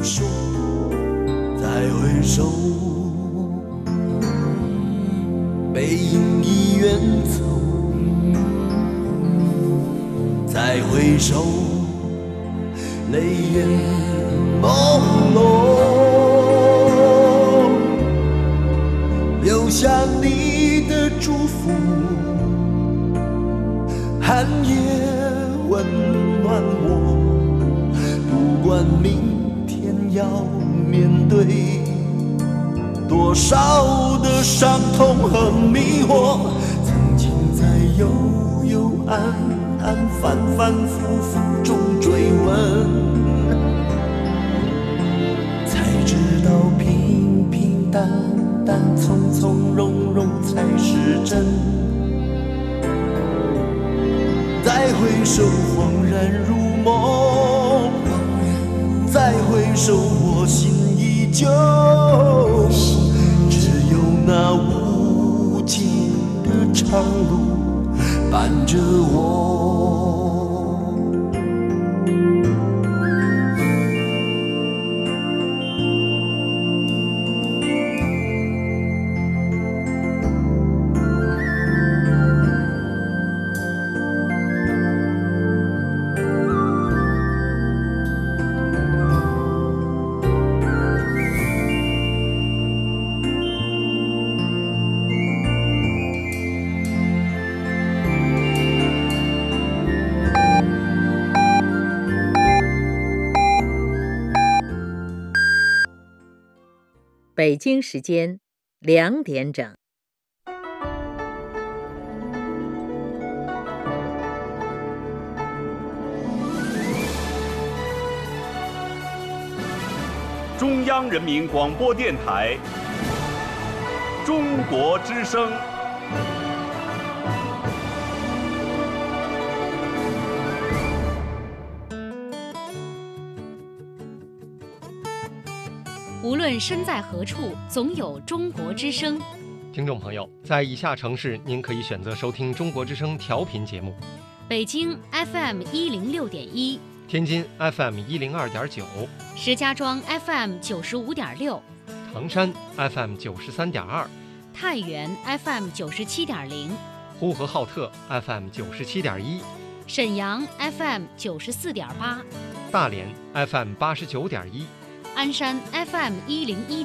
北京时间两点整。中央人民广播电台《中国之声》。论身在何处，总有中国之声。听众朋友，在以下城市，您可以选择收听中国之声调频节目：北京 FM 一零六点一，天津 FM 一零二点九，石家庄 FM 九十五点六，唐山 FM 九十三点二，太原 FM 九十七点零，呼和浩特 FM 九十七点一，沈阳 FM 九十四点八，大连 FM 八十九点一。鞍山 FM 一零一点。